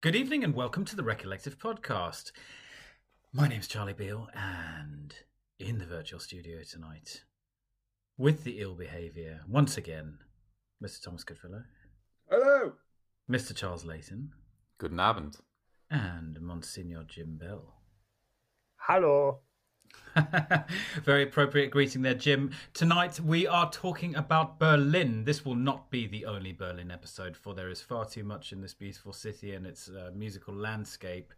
Good evening and welcome to the Recollective Podcast. My name's Charlie Beale, and in the virtual studio tonight, with the ill behaviour, once again, Mr. Thomas Goodfellow, Hello. Mr. Charles Layton, Guten Abend. and Monsignor Jim Bell. Hello. Very appropriate greeting there, Jim. Tonight we are talking about Berlin. This will not be the only Berlin episode, for there is far too much in this beautiful city and its uh, musical landscape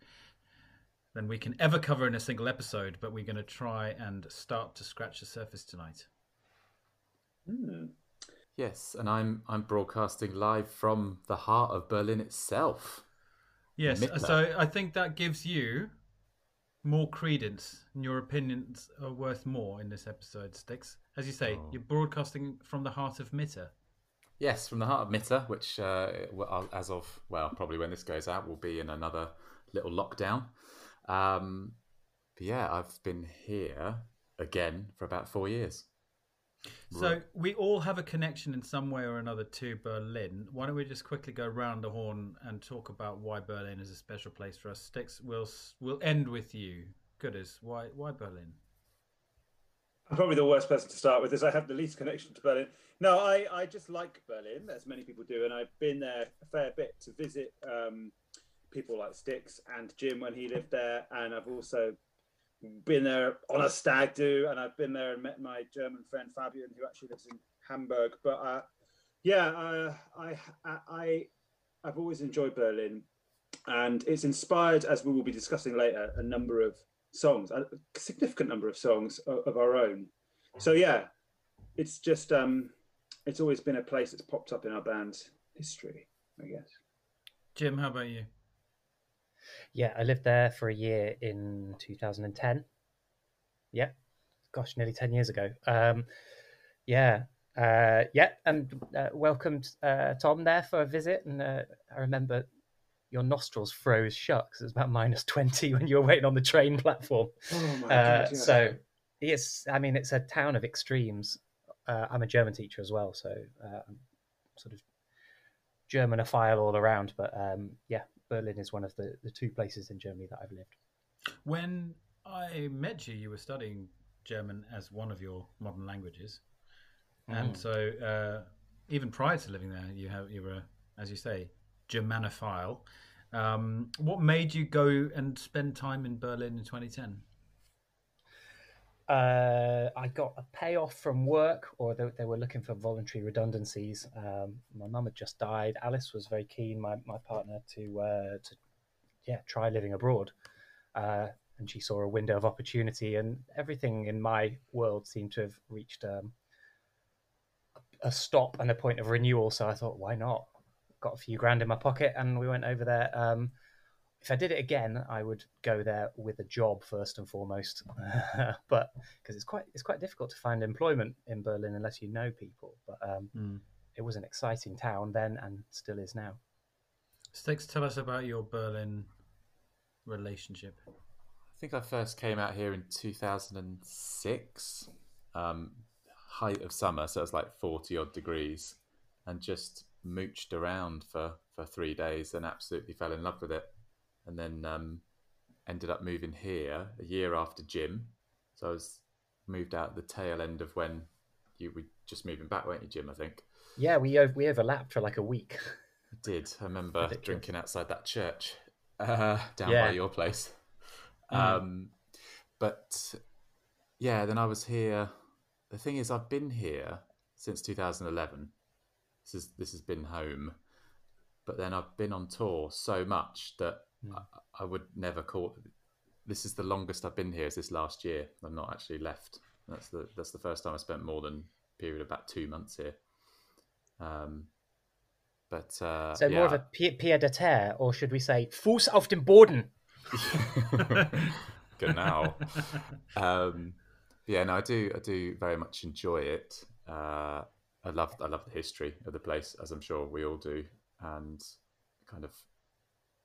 than we can ever cover in a single episode. But we're going to try and start to scratch the surface tonight. Hmm. Yes, and I'm I'm broadcasting live from the heart of Berlin itself. Yes, Mitte. so I think that gives you more credence, and your opinions are worth more in this episode, Sticks. As you say, Oh. you're broadcasting from the heart of Mitte. Yes, from the heart of Mitte, which uh, as of well, probably when this goes out, will be in another little lockdown. Um, but yeah, I've been here again for about four years. So we all have a connection in some way or another to Berlin. Why don't we just quickly go round the horn and talk about why Berlin is a special place for us? Sticks, we'll we'll end with you. Gooders, why why Berlin? I'm probably the worst person to start with, as I have the least connection to Berlin. No, I, I just like Berlin, as many people do, and I've been there a fair bit to visit um, people like Sticks and Jim when he lived there, and I've also been there on a stag do, and I've been there and met my German friend Fabian, who actually lives in Hamburg. But uh, yeah, uh, I, I, I've always enjoyed Berlin, and it's inspired, as we will be discussing later, a number of songs, a significant number of songs of, of our own. So yeah, it's just um, it's always been a place that's popped up in our band's history, I guess. Jim, how about you? Yeah, I lived there for a year in 2010. Yeah, gosh, nearly 10 years ago. Um, yeah, uh, yeah, and uh, welcomed uh, Tom there for a visit. And uh, I remember your nostrils froze shut 'cause it was about minus 20 when you were waiting on the train platform. Oh my Uh, God, yeah. so it's, I mean, it's a town of extremes. Uh, I'm a German teacher as well, so uh, I'm sort of Germanophile all around. But um, yeah, Berlin is one of the, the two places in Germany that I've lived. When I met you, you were studying German as one of your modern languages, and Mm. so uh, even prior to living there, you have you were, as you say, Germanophile. Um, what made you go and spend time in Berlin in 2010? Uh, I got a payoff from work, or they, they were looking for voluntary redundancies. Um, my mum had just died. Alice was very keen, my, my partner, to uh, to yeah try living abroad, uh, and she saw a window of opportunity, and everything in my world seemed to have reached um, a stop and a point of renewal. So I thought, why not? Got a few grand in my pocket, and we went over there. Um, if I did it again, I would go there with a job first and foremost, but because it's quite it's quite difficult to find employment in Berlin unless you know people. But um, Mm. it was an exciting town then and still is now. Sticks, tell us about your Berlin relationship. I think I first came out here in 2006, um, height of summer, so it was like 40 odd degrees, and just mooched around for, for three days and absolutely fell in love with it. And then um, ended up moving here a year after Jim. So I was moved out the tail end of when you were just moving back, weren't you, Jim? I think. Yeah, we ov- we overlapped for like a week. I did. I remember Ridiculous. drinking outside that church uh, down Yeah. by your place. Mm. Um, but yeah, then I was here. The thing is, I've been here since 2011. This is this has been home, but then I've been on tour so much that Mm. I, I would never call. This is the longest I've been here. Is this last year? I've not actually left. That's the that's the first time I spent more than a period of about two months here. Um, but uh, So more of a pied pied de terre, or should we say Fuß auf dem Boden? Genau. um, yeah, no, I do. I do very much enjoy it. Uh, I love. I love the history of the place, as I'm sure we all do, and kind of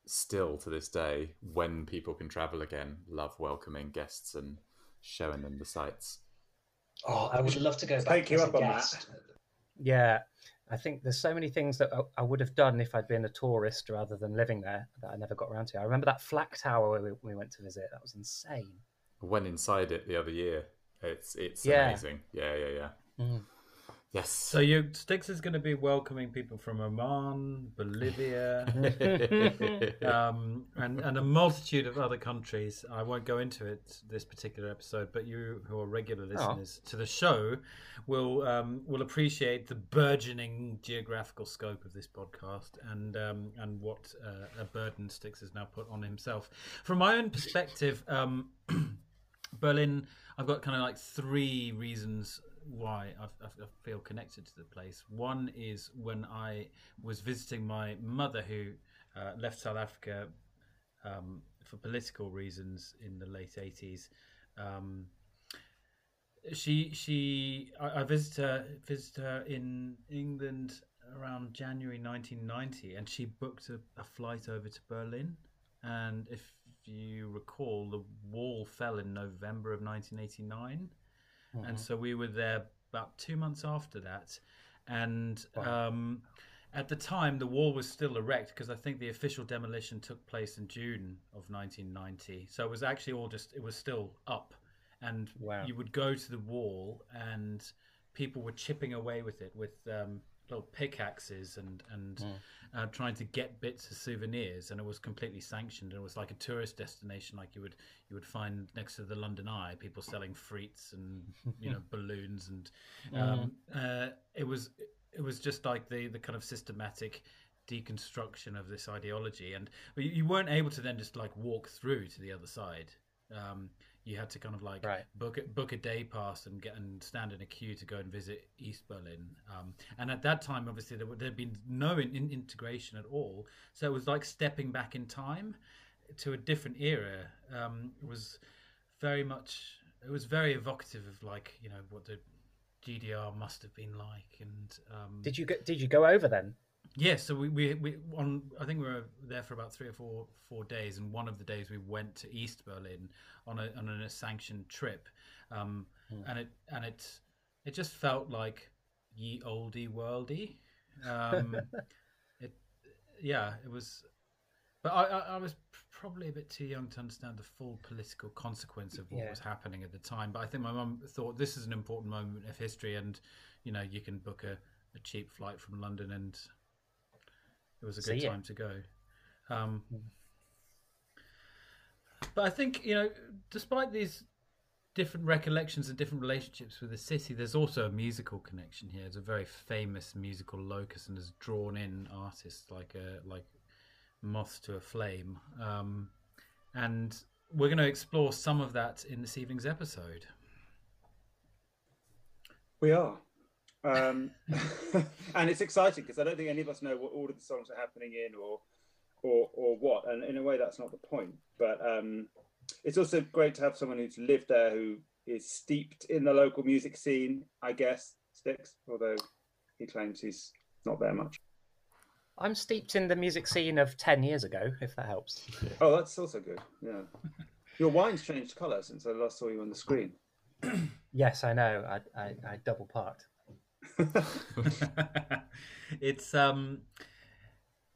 still to this day, when people can travel again, love welcoming guests and showing them the sights. Oh, I would love to go back Take you up a on that. Yeah, I think there's so many things that I, I would have done if I'd been a tourist rather than living there that I never got around to. I remember that flak tower we, we went to visit. That was insane. Went inside it the other year. It's it's Yeah. amazing. Yeah, yeah, yeah. Mm. Yes. So you Sticks is going to be welcoming people from Oman, Bolivia, um, and and a multitude of other countries. I won't go into it this particular episode, but you who are regular listeners to the show will um, will appreciate the burgeoning geographical scope of this podcast and um, and what uh, a burden Sticks has now put on himself. From my own perspective. Um, Berlin, I've got kind of like three reasons why I, I, feel connected to the place. One is when I was visiting my mother, who uh, left South Africa um, for political reasons in the late eighties. Um, she she I, I visited her visited her in England around January 1990, and she booked a, a flight over to Berlin. And if you recall, the wall fell in November of 1989, and so we were there about two months after that. And Wow. um, at the time, the wall was still erect because I think the official demolition took place in June of 1990. So it was actually all just it was still up, and Wow. you would go to the wall and people were chipping away with it with um, little pickaxes and and uh, trying to get bits of souvenirs, and it was completely sanctioned. And it was like a tourist destination, like you would you would find next to the London Eye, people selling frites and you know balloons, and um, uh, it was it was just like the the kind of systematic deconstruction of this ideology, and you, you weren't able to then just like walk through to the other side. Um, you had to kind of like Right. book a, book a day pass and get and stand in a queue to go and visit East Berlin. Um, and at that time, obviously, there had been no in, in integration at all. So it was like stepping back in time to a different era. Um, it was very much. It was very evocative of like you know what the GDR must have been like, and um, Did you go, did you go over then? Yeah, so we, we we on I think we were there for about three or four four days, and one of the days we went to East Berlin on a on a sanctioned trip, um, and it and it it just felt like ye oldie worldy. Um, it yeah, it was, but I, I I was probably a bit too young to understand the full political consequence of what Yeah. was happening at the time. But I think my mum thought this is an important moment of history, and you know you can book a, a cheap flight from London and it was a good See ya. time to go. Um, but I think you know, despite these different recollections and different relationships with the city, there's also a musical connection here. It's a very famous musical locus and has drawn in artists like a like moth to a flame. Um, and we're going to explore some of that in this evening's episode. We are. Um, and it's exciting because I don't think any of us know what order the songs are happening in or or or what. And in a way, that's not the point. But um, it's also great to have someone who's lived there who is steeped in the local music scene. I guess sticks, although he claims he's not there much. I'm steeped in the music scene of ten years ago, if that helps. Oh, that's also good. Yeah. Your wine's changed colour since I last saw you on the screen. Yes, I know. I I, I double parked. it's um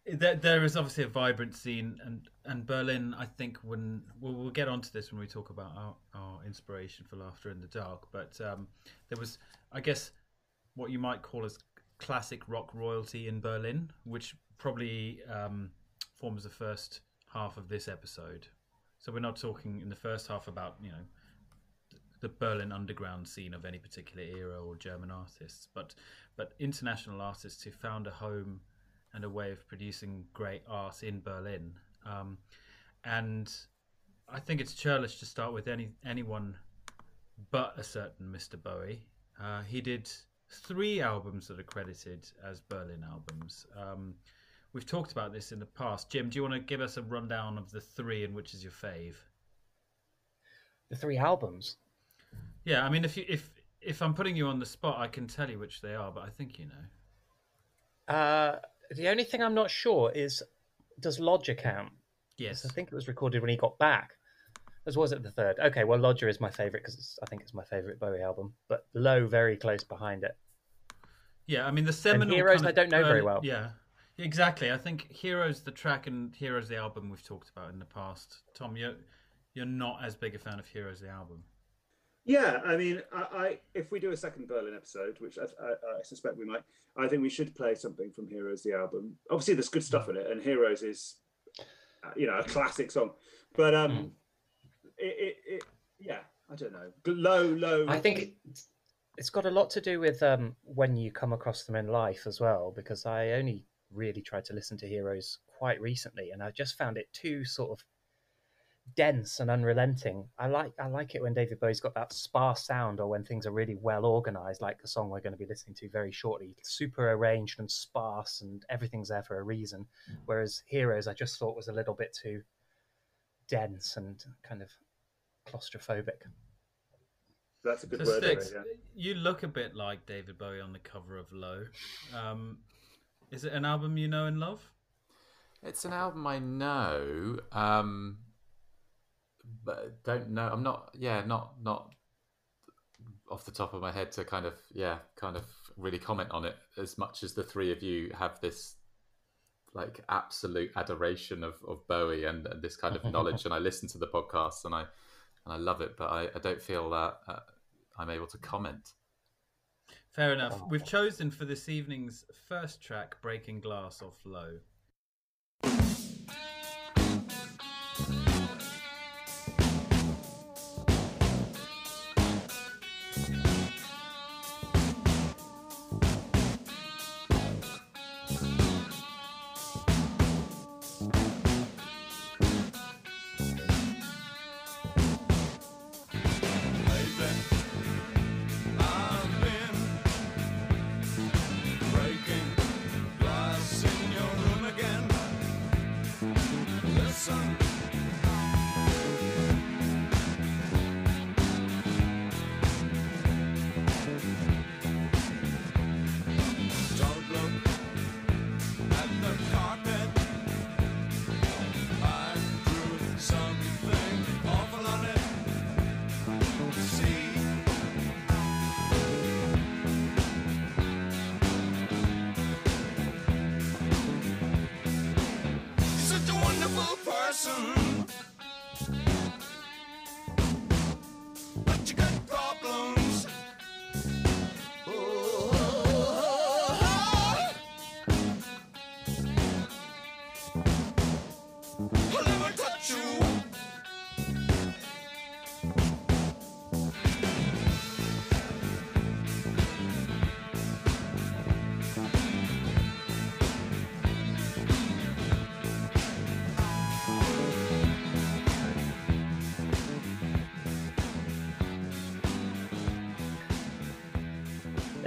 there, there is obviously a vibrant scene and and berlin i think when we'll, we'll get onto this when we talk about our, our inspiration for laughter in the dark but um there was i guess what you might call as classic rock royalty in berlin which probably um forms the first half of this episode. So we're not talking in the first half about you know the Berlin underground scene of any particular era or German artists, but but international artists who found a home and a way of producing great art in Berlin. Um, and I think it's churlish to start with any anyone but a certain Mr. Bowie. Uh, he did three albums that are credited as Berlin albums. Um, we've talked about this in the past. Jim, do you want to give us a rundown of the three and which is your fave? The three albums. Yeah, I mean, if you if if I'm putting you on the spot, I can tell you which they are, but I think you know. Uh, the only thing I'm not sure is does Lodger count? Yes, I think it was recorded when he got back. As was it the third? Okay, well, Lodger is my favorite because I think it's my favorite Bowie album, but Low very close behind it. Yeah, I mean the seminal Heroes kind of I don't know very well. Yeah, exactly. I think Heroes the track and Heroes the album we've talked about in the past. Tom, you're you're not as big a fan of Heroes the album. Yeah, I mean, I, I if we do a second Berlin episode, which I, I, I suspect we might, I think we should play something from Heroes the album. Obviously, there's good stuff in it, and Heroes is, uh, you know, a classic song. But um, Mm. it, it, it, yeah, I don't know, low, low. I think it, it's got a lot to do with um, when you come across them in life as well, because I only really tried to listen to Heroes quite recently, and I just found it too sort of dense and unrelenting. I like I like it when David Bowie's got that sparse sound, or when things are really well organized, like the song we're going to be listening to very shortly, super arranged and sparse, and everything's there for a reason. Whereas Heroes, I just thought was a little bit too dense and kind of claustrophobic. That's a good So word. Sticks, Of yeah. you look a bit like David Bowie on the cover of Low. Um, is it an album you know and love? It's an album I know, um, but don't know. I'm not. Yeah, not not off the top of my head to kind of yeah, kind of really comment on it as much as the three of you have this like absolute adoration of, of Bowie and, and this kind of knowledge. and I listen to the podcast and I and I love it, but I, I don't feel that uh, I'm able to comment. Fair enough. We've chosen for this evening's first track, Breaking Glass off Low.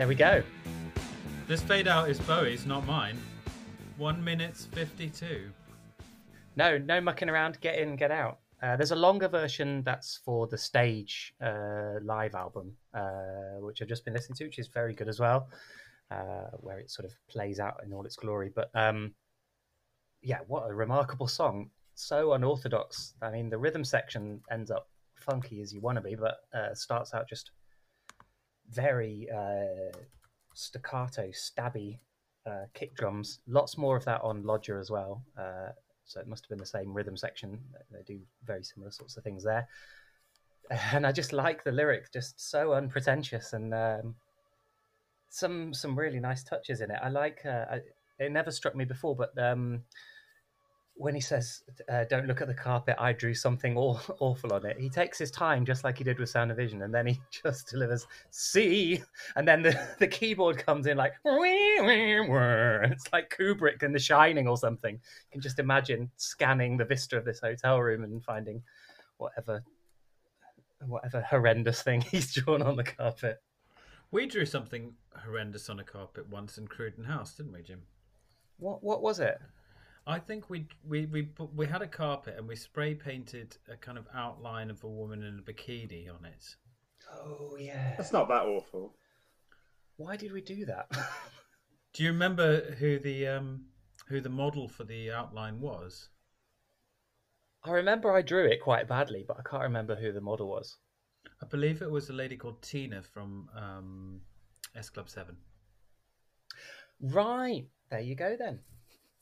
There we go. This fade out is Bowie's, not mine. One minute fifty-two. No, no mucking around. Get in, get out. Uh, there's a longer version that's for the stage uh, live album, uh, which I've just been listening to, which is very good as well, uh, where it sort of plays out in all its glory. But um, yeah, what a remarkable song! So unorthodox. I mean, the rhythm section ends up funky as you want to be, but uh, starts out just very uh, staccato, stabby uh, kick drums. Lots more of that on Lodger as well. Uh, so it must have been the same rhythm section. They do very similar sorts of things there. And I just like the lyric, just so unpretentious and um, some some really nice touches in it. I like. Uh, I, it never struck me before, but um, when he says, uh, "Don't look at the carpet," I drew something aw- awful on it. He takes his time, just like he did with Sound and Vision, and then he just delivers "See," and then the, the keyboard comes in like it's like Kubrick in The Shining or something. You can just imagine scanning the vista of this hotel room and finding whatever whatever horrendous thing he's drawn on the carpet. We drew something horrendous on a carpet once in Cruden House, didn't we, Jim? What what was it? I think we we we put, we had a carpet and we spray painted a kind of outline of a woman in a bikini on it. Oh yeah. That's not that awful. Why did we do that? Do you remember who the um who the model for the outline was? I remember I drew it quite badly, but I can't remember who the model was. I believe it was a lady called Tina from um, S Club Seven. Right. There you go then.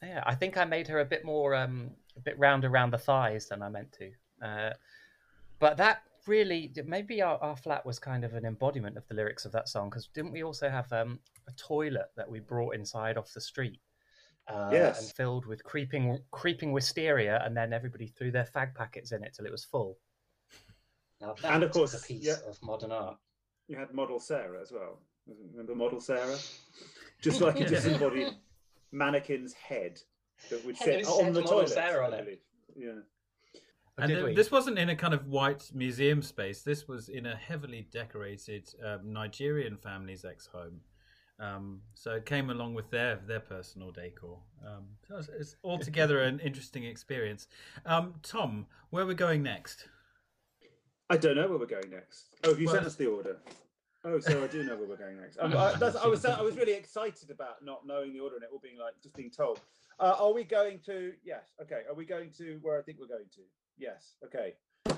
Yeah, I think I made her a bit more, um, a bit round around the thighs than I meant to. Uh, but that really, maybe our, our flat was kind of an embodiment of the lyrics of that song because didn't we also have um, a toilet that we brought inside off the street? Uh, Yes. And filled with creeping, creeping wisteria, and then everybody threw their fag packets in it till it was full. Now that And of course, a piece yeah. of modern art. You had Model Sarah as well. Remember Model Sarah? Just like a disembodied mannequin's head that would sit on the toilet. Sarah on it. Yeah. And did th- this wasn't in a kind of white museum space. This was in a heavily decorated um, Nigerian family's ex home. Um, so it came along with their their personal decor. Um, so it's, it's altogether an interesting experience. Um, Tom, where we're going next? I don't know where we're going next. Oh, have you Well- sent us the order? Oh, so I do know where we're going next. Um, I, that's, I was I was really excited about not knowing the order and it all being like just being told. Uh, are we going to? Yes. Okay. Are we going to where I think we're going to? Yes. Okay.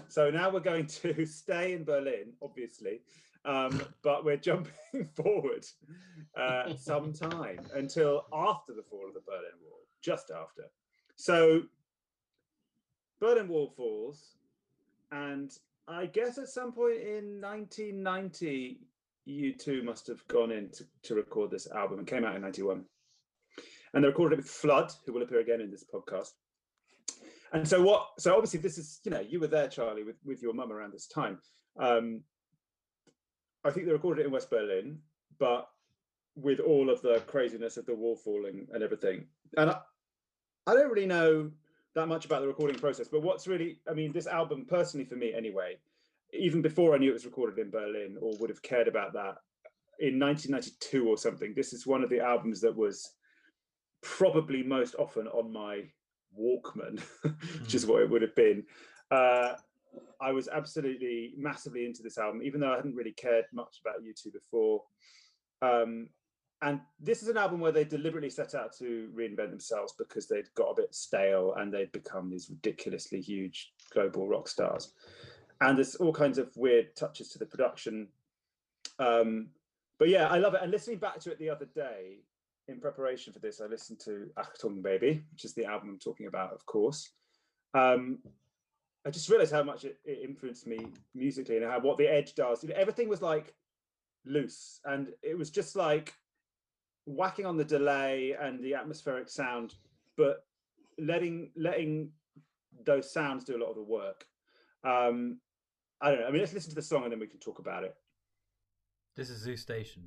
So now we're going to stay in Berlin, obviously, um, but we're jumping forward uh, some time until after the fall of the Berlin Wall, just after. So Berlin Wall falls, and I guess at some point in 1990, U2 must have gone in to, to record this album. It came out in 91. And they recorded it with Flood, who will appear again in this podcast. And so what so obviously this is, you know, you were there, Charlie, with, with your mum around this time. Um, I think they recorded it in West Berlin, but with all of the craziness of the wall falling and everything. And I, I don't really know that much about the recording process, but what's really, I mean, this album, personally for me anyway, even before I knew it was recorded in Berlin or would have cared about that in 1992 or something, this is one of the albums that was probably most often on my Walkman, which is what it would have been. Uh, I was absolutely massively into this album, even though I hadn't really cared much about U2 before. Um, and this is an album where they deliberately set out to reinvent themselves because they'd got a bit stale and they'd become these ridiculously huge global rock stars. And there's all kinds of weird touches to the production. Um, but yeah, I love it. And listening back to it the other day in preparation for this, I listened to Achtung Baby, which is the album I'm talking about, of course. Um, I just realized how much it, it influenced me musically and how what the Edge does. Everything was like loose and it was just like whacking on the delay and the atmospheric sound, but letting letting those sounds do a lot of the work. Um, I don't know. I mean, let's listen to the song and then we can talk about it. This is Zoo Station.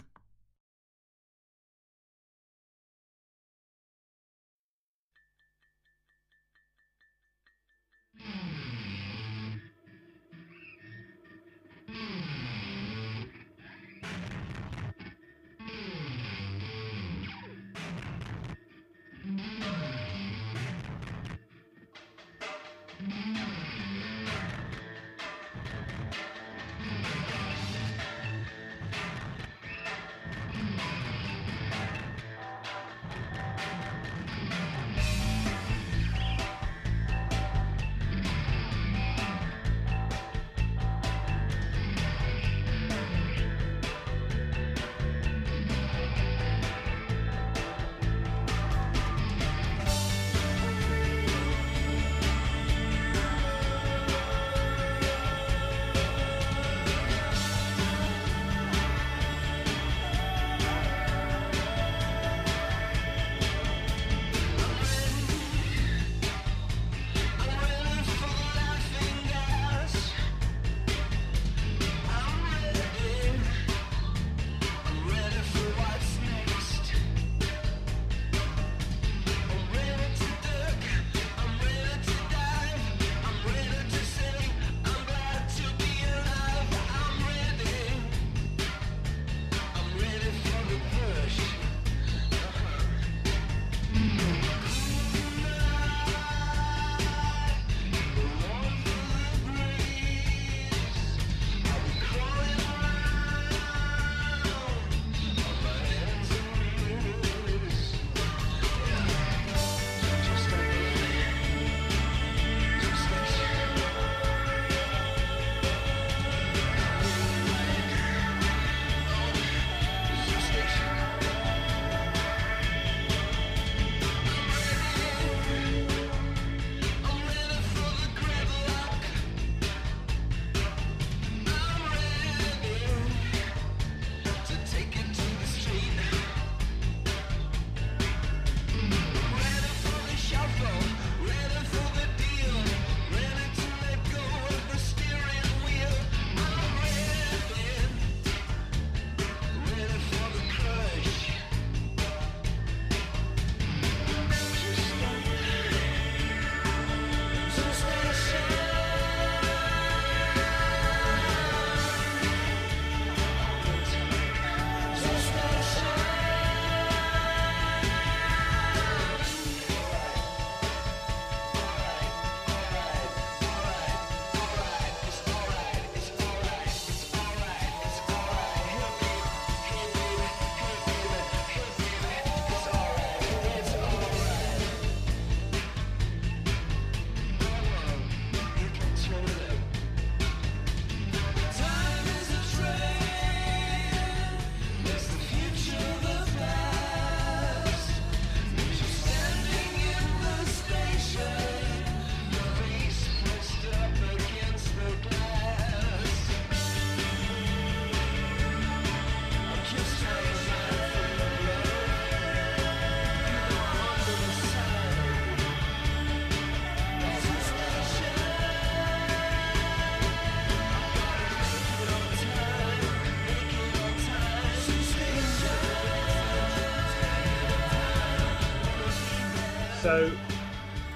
So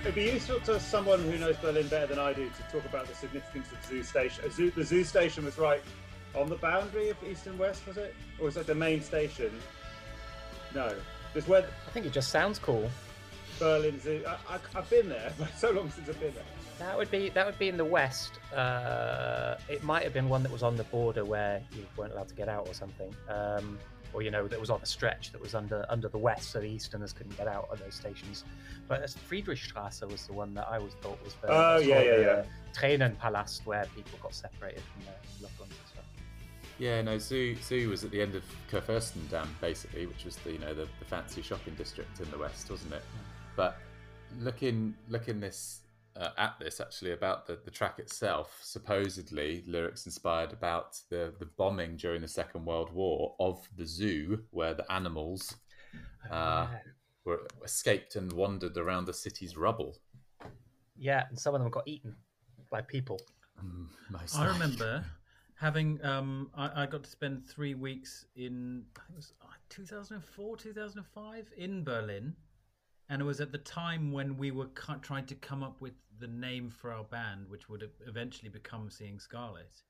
it'd be useful to someone who knows Berlin better than I do to talk about the significance of Zoo Station. Zoo, the Zoo Station was right on the boundary of East and West, was it? Or was it the main station? No. There's where I think it just sounds cool. Berlin Zoo. I, I, I've been there, but so long since I've been there. That would be that would be in the west. Uh, it might have been one that was on the border where you weren't allowed to get out or something, um, or you know that was on a stretch that was under under the west, so the easterners couldn't get out of those stations. But that's- Friedrichstrasse was the one that I always thought was the, Oh, that's yeah, yeah, the yeah. Tränenpalast, where people got separated from their loved ones and stuff. Yeah, no, Zoo Zoo was at the end of Kurfürstendamm, basically, which was the you know the, the fancy shopping district in the west, wasn't it? Hmm. But looking looking this uh, at this actually about the, the track itself, supposedly lyrics inspired about the the bombing during the Second World War of the zoo, where the animals uh, yeah. were escaped and wandered around the city's rubble. yeah, and some of them got eaten by people. Mm, I likely. remember having um I, I got to spend three weeks in I think it was uh, 2004 2005 in Berlin and it was at the time when we were cu- trying to come up with the name for our band which would eventually become Seeing Scarlet.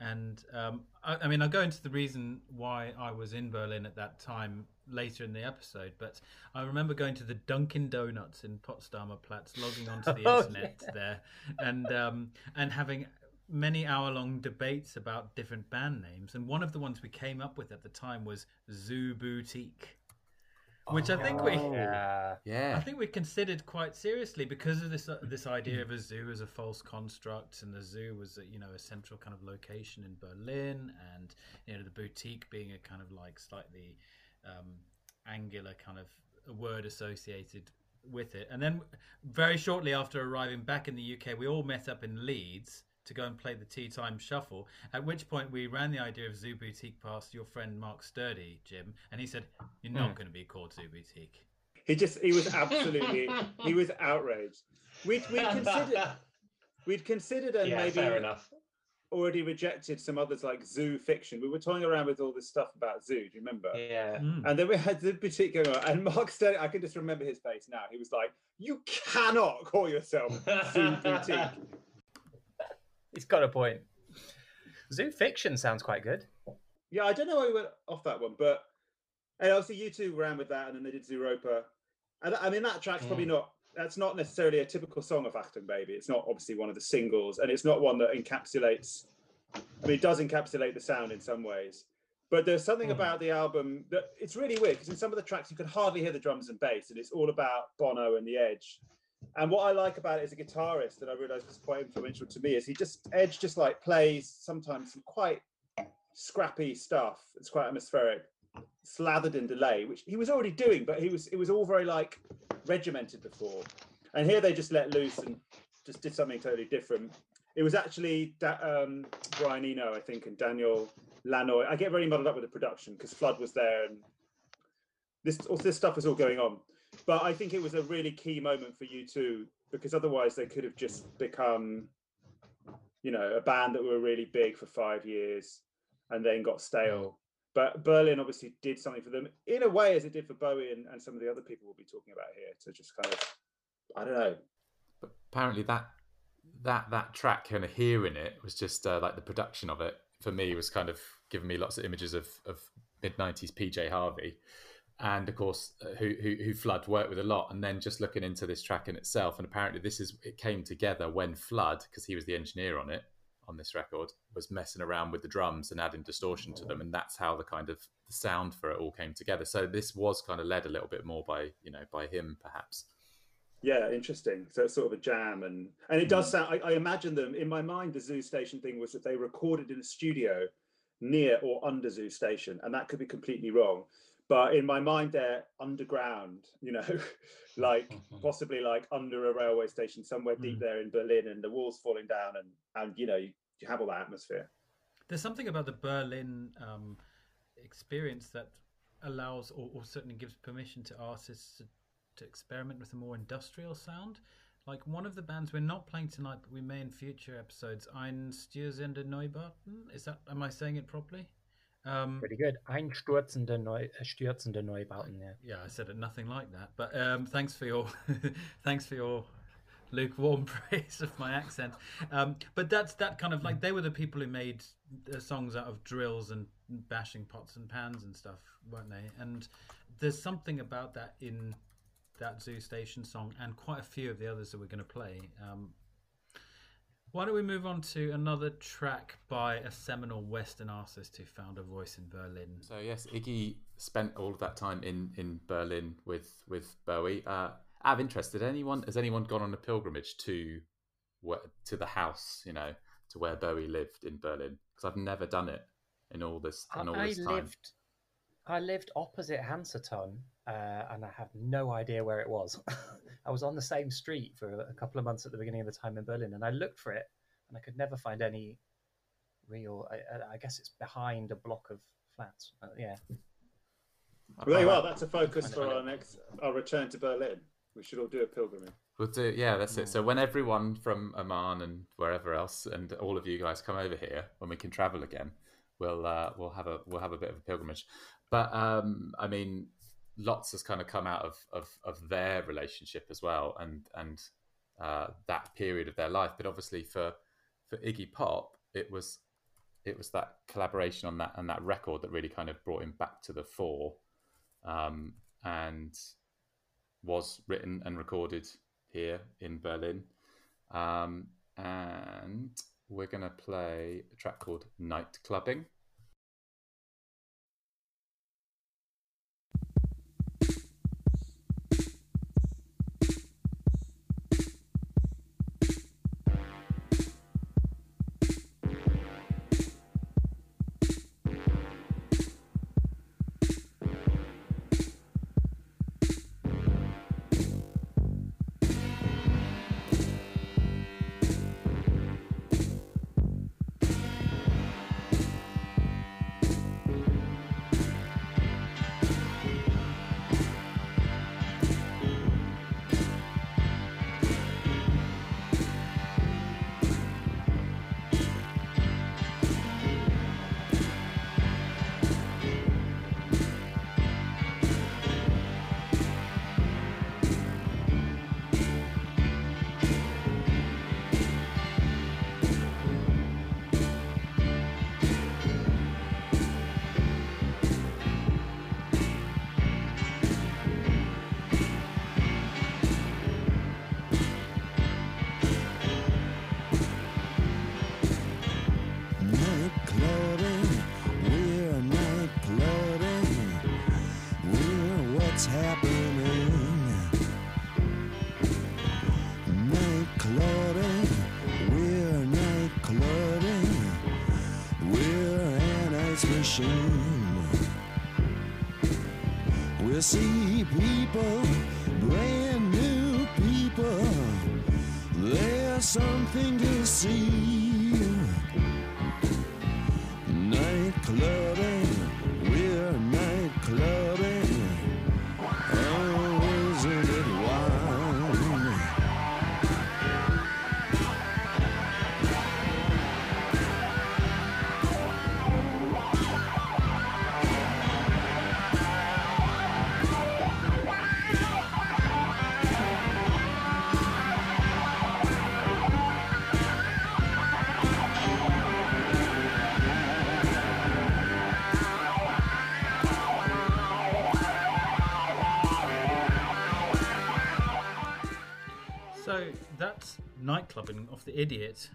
And um, I, I mean I'll go into the reason why I was in Berlin at that time later in the episode but I remember going to the Dunkin' Donuts in Potsdamer Platz logging onto the Oh, internet there and um, and having many hour long debates about different band names. And one of the ones we came up with at the time was Zoo Boutique which I think we Yeah. Yeah, I think we considered quite seriously because of this uh, this idea of a zoo as a false construct, and the zoo was a, you know a central kind of location in Berlin, and you know the boutique being a kind of like slightly um, angular kind of a word associated with it. And then very shortly after arriving back in the UK, we all met up in Leeds to go and play the tea time shuffle. At which point we ran the idea of Zoo Boutique past your friend Mark Sturdy, Jim, and he said, "You're not going to be called Zoo Boutique." He just he was absolutely he was outraged. We'd we'd considered we'd considered and yeah, maybe fair enough. already rejected some others like zoo fiction. We were toying around with all this stuff about zoo. Do you remember? Yeah. Mm. And then we had the boutique going on, and Mark Sturdy, I can just remember his face now. He was like, "You cannot call yourself Zoo Boutique." He's got a point. Zoo fiction sounds quite good. Yeah, I don't know why we went off that one, but and obviously U2 ran with that, and then they did Zooropa. And I mean that track's probably Mm. not. That's not necessarily a typical song of Achtung Baby. It's not obviously one of the singles, and it's not one that encapsulates. I mean, it does encapsulate the sound in some ways, but there's something Mm. about the album that it's really weird because in some of the tracks you can hardly hear the drums and bass, and it's all about Bono and the Edge. And what I like about it as a guitarist, that I realised was quite influential to me, is he just Edge just like plays sometimes some quite scrappy stuff. It's quite atmospheric, slathered in delay, which he was already doing, but he was it was all very like regimented before. And here they just let loose and just did something totally different. It was actually da- um, Brian Eno, I think, and Daniel Lanois. I get very muddled up with the production because Flood was there and this all this stuff was all going on. But I think it was a really key moment for U2, because otherwise they could have just become, you know, a band that were really big for five years and then got stale. But Berlin obviously did something for them in a way as it did for Bowie and, and some of the other people we'll be talking about here to just kind of, I don't know. but apparently that that that track kind of hearing it was just uh, like the production of it for me was kind of giving me lots of images of of mid 90s PJ Harvey and of course uh, who, who who Flood worked with a lot and then just looking into this track in itself and apparently this is it came together when Flood because he was the engineer on it on this record was messing around with the drums and adding distortion to them and that's how the kind of the sound for it all came together so this was kind of led a little bit more by you know by him perhaps Yeah, interesting. So it's sort of a jam, and and it does sound. I, I imagine them in my mind. The Zoo Station thing was that they recorded in a studio near or under Zoo Station, and that could be completely wrong. But in my mind, they're underground. You know, like possibly like under a railway station somewhere deep there in Berlin, and the walls falling down, and and you know you, you have all that atmosphere. There's something about the Berlin um, experience that allows, or, or certainly gives permission to artists to, to experiment with a more industrial sound. Like one of the bands we're not playing tonight, but we may in future episodes. Ein Stiersender Neubauten. Is that? Am I saying it properly? Um, Pretty good. Einstürzende, Neu äh, stürzende Neubauten. Yeah. yeah, I said it nothing like that. But um, thanks for your thanks for your lukewarm praise of my accent. Um, but that's that kind of like they were the people who made the songs out of drills and bashing pots and pans and stuff, weren't they? And there's something about that in that Zoo Station song and quite a few of the others that we're going to play. Um, why don't we move on to another track by a seminal Western artist who found a voice in Berlin? So yes, Iggy spent all of that time in, in Berlin with with Bowie. Uh, out of interest, did anyone has anyone gone on a pilgrimage to where, to the house, you know, to where Bowie lived in Berlin? Because I've never done it in all this I, in all I this time. lived. I lived opposite Hansaton, uh, and I have no idea where it was. I was on the same street for a couple of months at the beginning of the time in Berlin, and I looked for it, and I could never find any real. I, I- I guess it's behind a block of flats. Uh, yeah, Well, there you are. That's a focus for our next our return to Berlin. We should all do a pilgrimage. We'll do, yeah, that's it. So when everyone from Oman and wherever else, and all of you guys come over here, when we can travel again, we'll uh, we'll have a we'll have a bit of a pilgrimage. But um, I mean, lots has kind of come out of of, of their relationship as well, and and uh, that period of their life. But obviously for for Iggy Pop, it was it was that collaboration on that and that record that really kind of brought him back to the fore, um, and was written and recorded here in Berlin. Um, and we're going to play a track called Night Clubbing. See people, brand new people. There's something to see. Nightclubbing of the Idiot,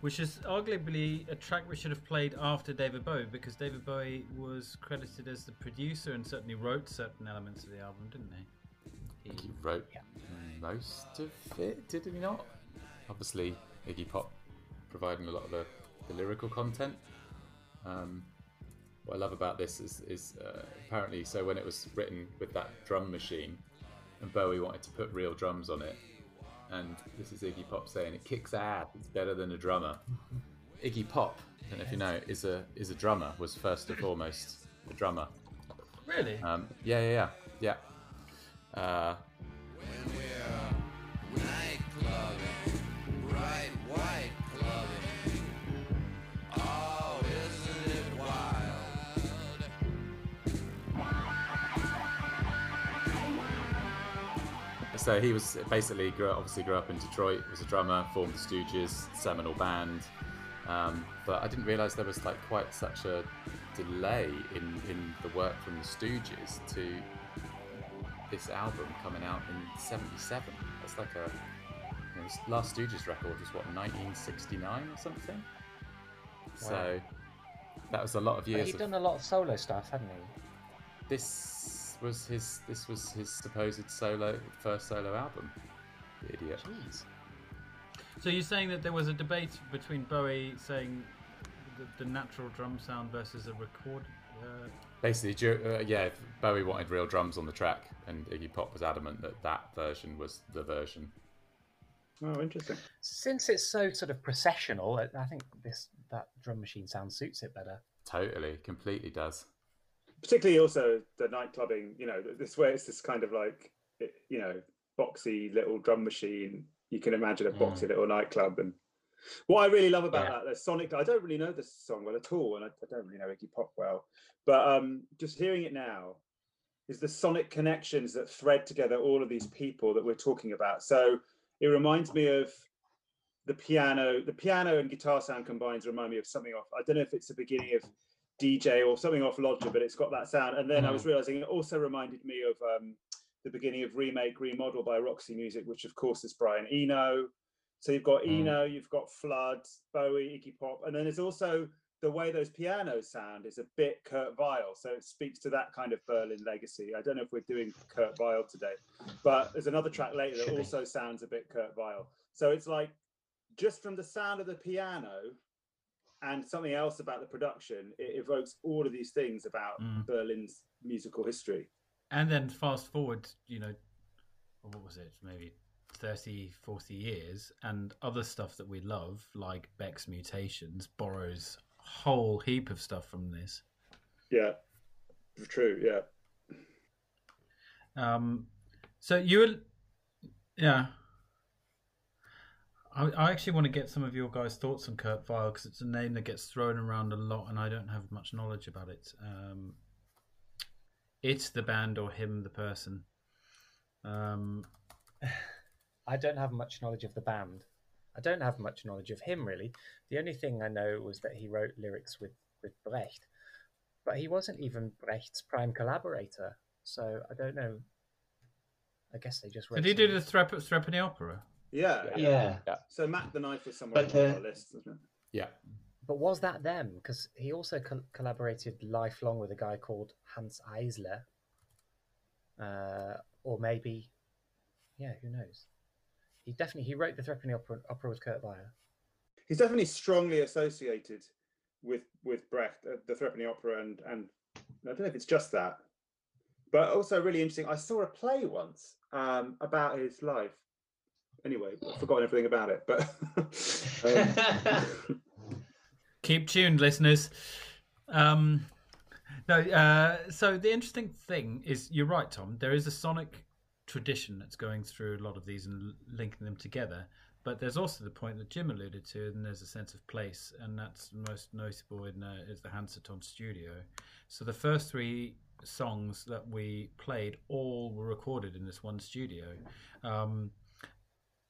which is arguably a track we should have played after David Bowie because David Bowie was credited as the producer and certainly wrote certain elements of the album, didn't he? He wrote most of it, did he not? Obviously, Iggy Pop providing a lot of the, the lyrical content. Um, what I love about this is, is uh, apparently, so when it was written with that drum machine, and Bowie wanted to put real drums on it, and this is Iggy Pop saying it kicks ass. It's better than a drummer. Iggy Pop, I don't know if you know, is a is a drummer. Was first and foremost a drummer. Really? Um, yeah, yeah, yeah, yeah. Uh, When we're night clubbing, bright white so he was basically grew obviously grew up in Detroit. Was a drummer, formed the Stooges, seminal band. Um, but I didn't realise there was like quite such a delay in, in the work from the Stooges to this album coming out in '77. That's like a you know, last Stooges record was what 1969 or something. So that was a lot of But years. he'd done a lot of solo stuff, hadn't he? this was his this was his supposed solo first solo album. The idiot. Jeez. So you're saying that there was a debate between Bowie saying the, the natural drum sound versus a record. Uh, Basically, uh, yeah, Bowie wanted real drums on the track, and Iggy Pop was adamant that that version was the version. Oh, interesting. Since it's so sort of processional, I I think this that drum machine sound suits it better. Totally, completely does. Particularly also the night clubbing. You know, this way it's this kind of like you know boxy little drum machine. You can imagine a boxy little nightclub. And what I really love about Yeah. that, the Sonic. I don't really know this song well at all, and I, I don't really know Iggy Pop well, but um, just hearing it now is the sonic connections that thread together all of these people that we're talking about. So it reminds me of the piano, the piano and guitar sound combines remind me of something off. I don't know if it's the beginning of DJ or something off Lodger, but it's got that sound. And then I was realizing it also reminded me of um, the beginning of Remake Remodel by Roxy Music, which of course is Brian Eno. So you've got Mm. Eno, you've got Flood, Bowie, Iggy Pop, and then there's also the way those pianos sound is a bit Kurt Weill. So it speaks to that kind of Berlin legacy. I don't know if we're doing Kurt Weill today, but there's another track later that Should be. also sounds a bit Kurt Weill. So it's like just from the sound of the piano and something else about the production, it evokes all of these things about Mm. Berlin's musical history. and then fast forward, you know, what was it? Maybe 30, 40 years, and other stuff that we love, like Beck's Mutations, borrows a whole heap of stuff from this. Yeah, true. Yeah. Um, so you were, yeah. I, I actually want to get some of your guys' thoughts on Kurt Weill because it's a name that gets thrown around a lot, and I don't have much knowledge about it. Um, it's the band or him, the person. Um, I don't have much knowledge of the band. I don't have much knowledge of him really. The only thing I know was that he wrote lyrics with with Brecht, but he wasn't even Brecht's prime collaborator. So I don't know. I guess they just wrote. did he do the Threp- Threepenny Opera? Yeah. Yeah. yeah. So Mack the Knife was somewhere But, on uh, our list, wasn't it? Yeah, But was that them? Because he also col- collaborated lifelong with a guy called Hanns Eisler. Uh, or maybe, yeah, who knows? He definitely he wrote the Threepenny Opera, opera with Kurt Weill. He's definitely strongly associated with with Brecht, uh, the Threepenny Opera, and and I don't know if it's just that, but also really interesting. I saw a play once um, about his life. Anyway, I've forgotten everything about it, but um, Keep tuned, listeners. Um, no, uh, so the interesting thing is, you're right, Tom. There is a sonic tradition that's going through a lot of these and linking them together. But there's also the point that Jim alluded to, and there's a sense of place, and that's most notable in uh, is the Hansaton Studio. So the first three songs that we played all were recorded in this one studio, um,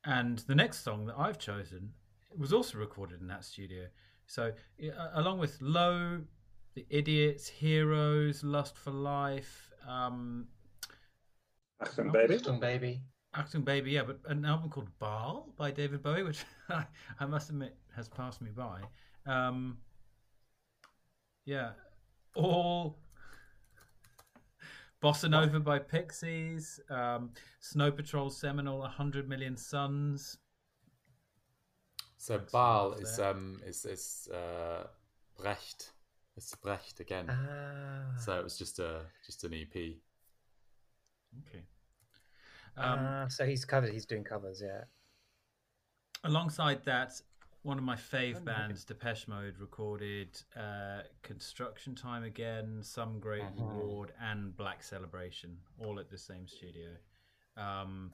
and the next song that I've chosen was also recorded in that studio. So, yeah, along with Low, The Idiots, Heroes, Lust for Life, um, Achtung, baby. Stung baby. Acting Baby, yeah, but an album called Baal by David Bowie, which I must admit has passed me by. Um, yeah, all Bossa Nova by Pixies, um, Snow Patrol Seminole, 100 Million Suns. So Thanks Baal is um is is uh, Brecht. It's Brecht again. Ah, So it was just a just an EP. Okay. Um, ah, so he's covered. He's doing covers, yeah. alongside that, one of my fave Oh, bands, Depeche Mode, recorded uh, Construction Time Again, Some Great Uh-huh. Reward, and Black Celebration, all at the same studio. Um,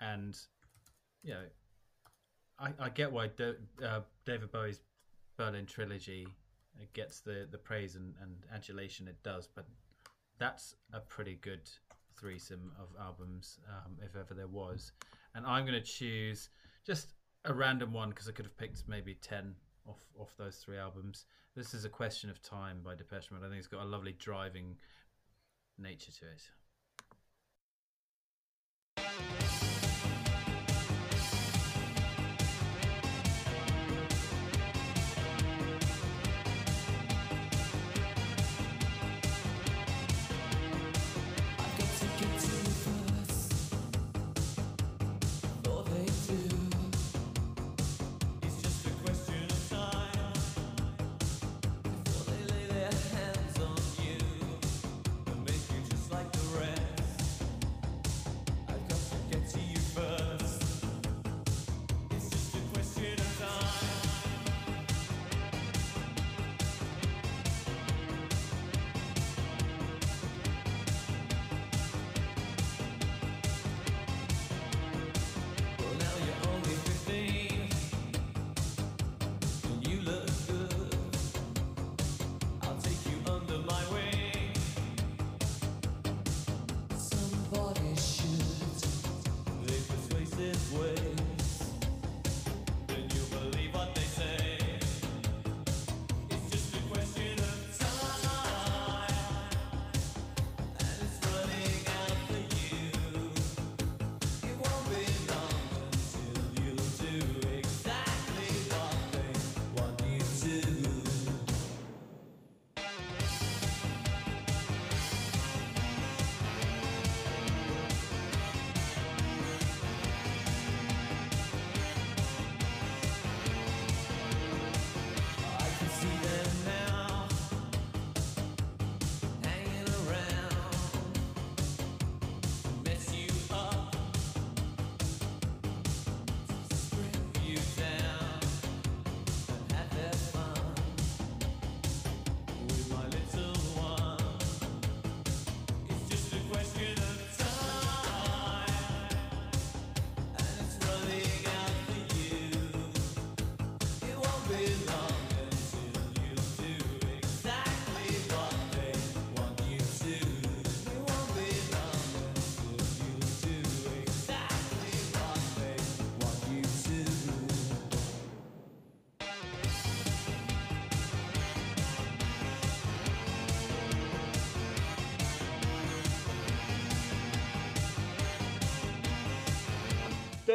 and, you know, I, I get why uh, David Bowie's Berlin trilogy uh, gets the, the praise and, and adulation it does, but that's a pretty good threesome of albums, um, if ever there was. And I'm going to choose just a random one because I could have picked maybe 10 off, off those three albums. This is A Question of Time by Depeche Mode. I think it's got a lovely driving nature to it.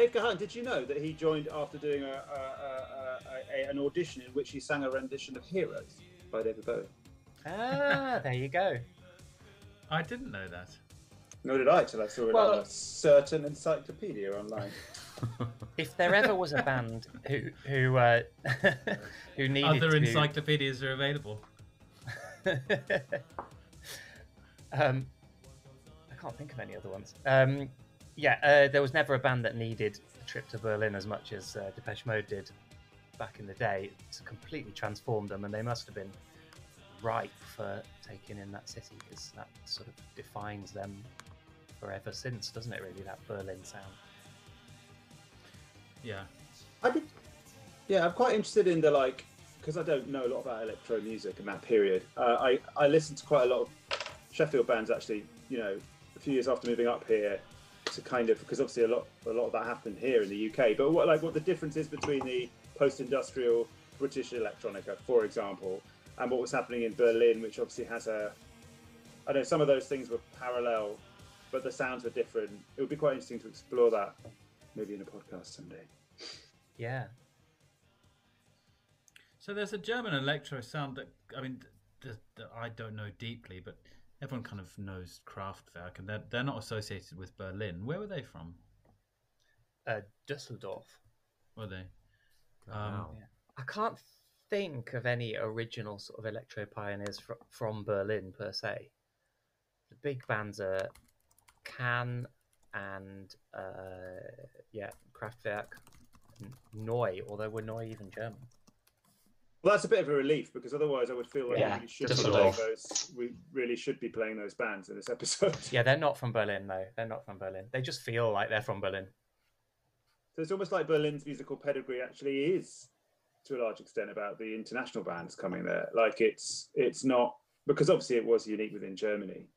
Dave Gahan, did you know that he joined after doing a, a, a, a, a, an audition in which he sang a rendition of Heroes by David Bowie? Ah, there you go. I didn't know that. Nor did I till I saw it Well- on a certain encyclopedia online. If there ever was a band who who uh, who needed Other to, encyclopedias are available. um, I can't think of any other ones. Um, yeah, uh, there was never a band that needed a trip to Berlin as much as uh, Depeche Mode did back in the day. to completely transform them, and they must have been ripe for taking in that city because that sort of defines them forever since, doesn't it? Really, that Berlin sound. Yeah. I'd be, yeah, I'm quite interested in the like because I don't know a lot about electro music in that period. Uh, I I listened to quite a lot of Sheffield bands actually. You know, a few years after moving up here to kind of because obviously a lot a lot of that happened here in the UK. But what like what the difference is between the post-industrial British electronica, for example, and what was happening in Berlin, which obviously has a I know some of those things were parallel, but the sounds were different. It would be quite interesting to explore that maybe in a podcast someday. Yeah, So there's a German electro sound that I mean th- that I don't know deeply, but everyone kind of knows Kraftwerk, and they're they're not associated with Berlin. Where were they from? uh, Dusseldorf. Were they? Wow. Yeah. I can't think of any original sort of electro pioneers fr- from Berlin per se. The big bands are Can and uh, yeah, Kraftwerk, N- Neu, although were Neu even German? Well, that's a bit of a relief because otherwise I would feel like Yeah, we, really should be playing those, we really should be playing those bands in this episode. Yeah, they're not from Berlin though. They're not from Berlin. They just feel like they're from Berlin. So it's almost like Berlin's musical pedigree actually is, to a large extent, about the international bands coming there. Like it's it's not because obviously it was unique within Germany.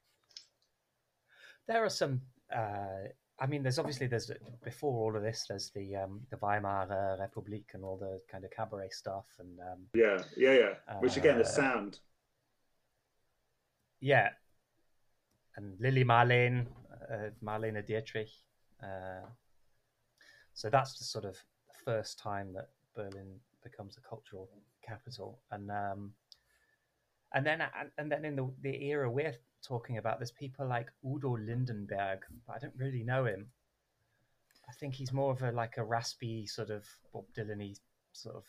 There are some. Uh, I mean, there's obviously there's before all of this, there's the um, the Weimar uh, Republic and all the kind of cabaret stuff, and um, Yeah, yeah, yeah. Which again, the Uh, sound. yeah, and Lily Marlene, uh, Marlene Dietrich. Uh, so that's the sort of first time that Berlin becomes a cultural capital, and um, and then and, and then in the the era we're talking about, there's people like Udo Lindenberg, but I don't really know him. I think he's more of a like a raspy sort of Bob Dylan-y sort of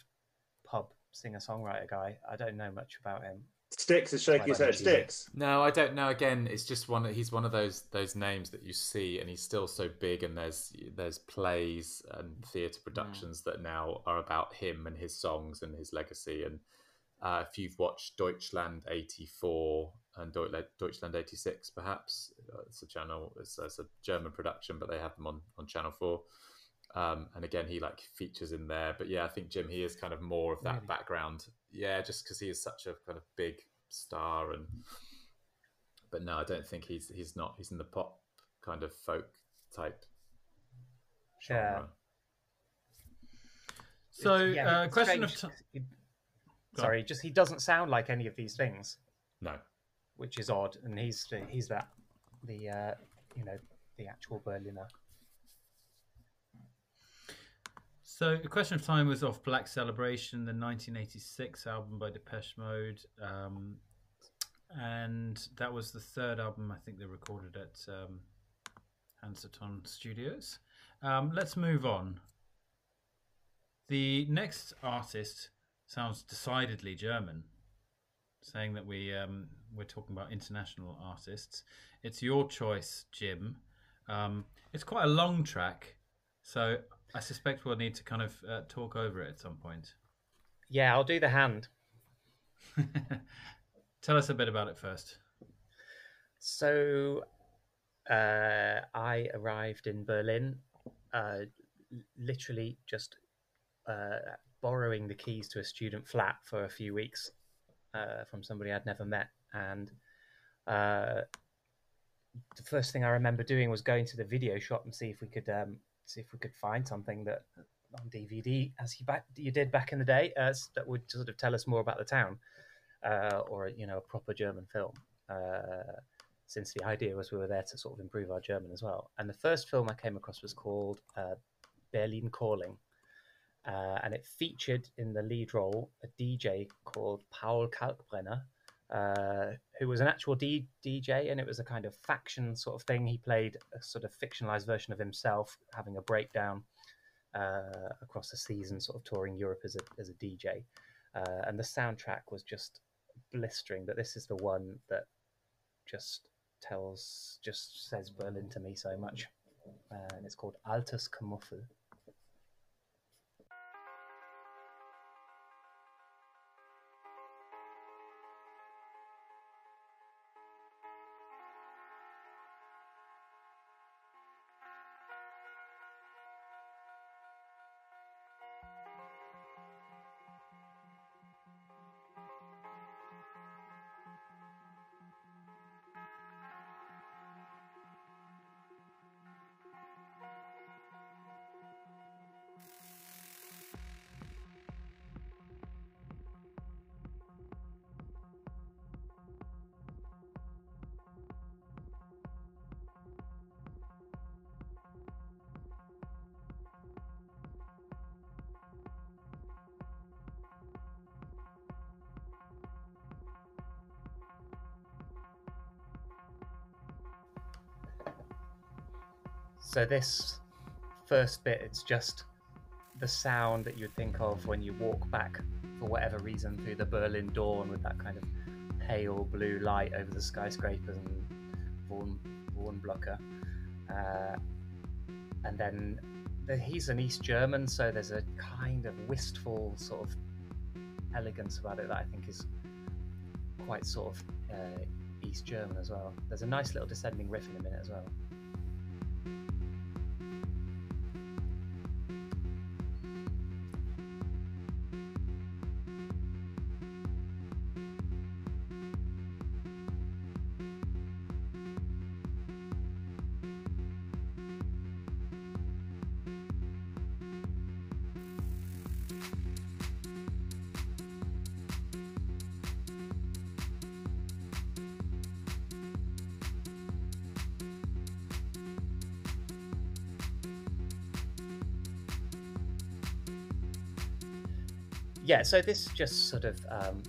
pub singer songwriter guy. I don't know much about him. Sticks is shaking his head. Sticks. No, I don't know. Again, it's just one. He's one of those those names that you see, and he's still so big. And there's there's plays and theatre productions mm. that now are about him and his songs and his legacy. And uh, if you've watched Deutschland '84 and Deutschland Deutschland '86, perhaps uh, it's a channel. It's, it's a German production, but they have them on on Channel Four. Um, and again, he like features in there. But yeah, I think Jim he is kind of more of that Really? background. Yeah, just because he is such a kind of big star and. But no, I don't think he's he's not. He's in the pop kind of folk type Yeah. So, Yeah, uh, it's question of time. He- Go on. sorry, just he doesn't sound like any of these things, No, which is odd. And he's he's that the uh, you know the actual Berliner. So, A Question of Time was off Black Celebration, the 1986 album by Depeche Mode. Um, and that was the third album I think they recorded at um, Hansaton Studios. Um, let's move on. The next artist sounds decidedly German, saying that we um, we're talking about international artists. It's your choice, Jim. Um, it's quite a long track, so I suspect we'll need to kind of uh, talk over it at some point. Yeah, I'll do the hand. Tell us a bit about it first. So uh, I arrived in Berlin, uh, literally just uh, borrowing the keys to a student flat for a few weeks uh, from somebody I'd never met, and uh, the first thing I remember doing was going to the video shop and see if we could um, see if we could find something that on DVD, as you back you did back in the day, uh, that would sort of tell us more about the town, uh, or you know a proper German film. Uh, since the idea was we were there to sort of improve our German as well. And the first film I came across was called uh, Berlin Calling, uh, and it featured in the lead role a DJ called Paul Kalkbrenner, uh, who was an actual D- DJ, and it was a kind of faction sort of thing. He played a sort of fictionalized version of himself having a breakdown uh, across the season, sort of touring Europe as a, as a DJ. Uh, and the soundtrack was just blistering, but this is the one that just tells, just says Berlin to me so much. Uh, and it's called Altes Kamuffel. So this first bit, it's just the sound that you'd think of when you walk back, for whatever reason, through the Berlin dawn with that kind of pale blue light over the skyscrapers and Wohn, Wohnblöcke. Uh, and then the, he's an East German, so there's a kind of wistful sort of elegance about it that I think is quite sort of uh, East German as well. There's a nice little descending riff in a minute as well. So this just sort of um,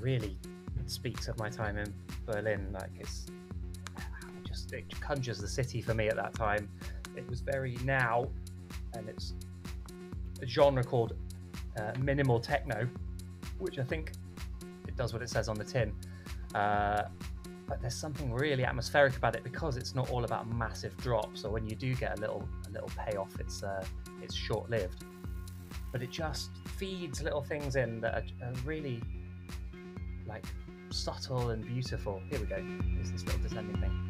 really speaks of my time in Berlin. Like it's just it conjures the city for me at that time. It was very now, and it's a genre called uh, minimal techno, which I think it does what it says on the tin. Uh, but there's something really atmospheric about it because it's not all about massive drops. Or when you do get a little a little payoff, it's uh, it's short lived. But it just feeds little things in that are, are really like subtle and beautiful. Here we go. There's this little descending thing.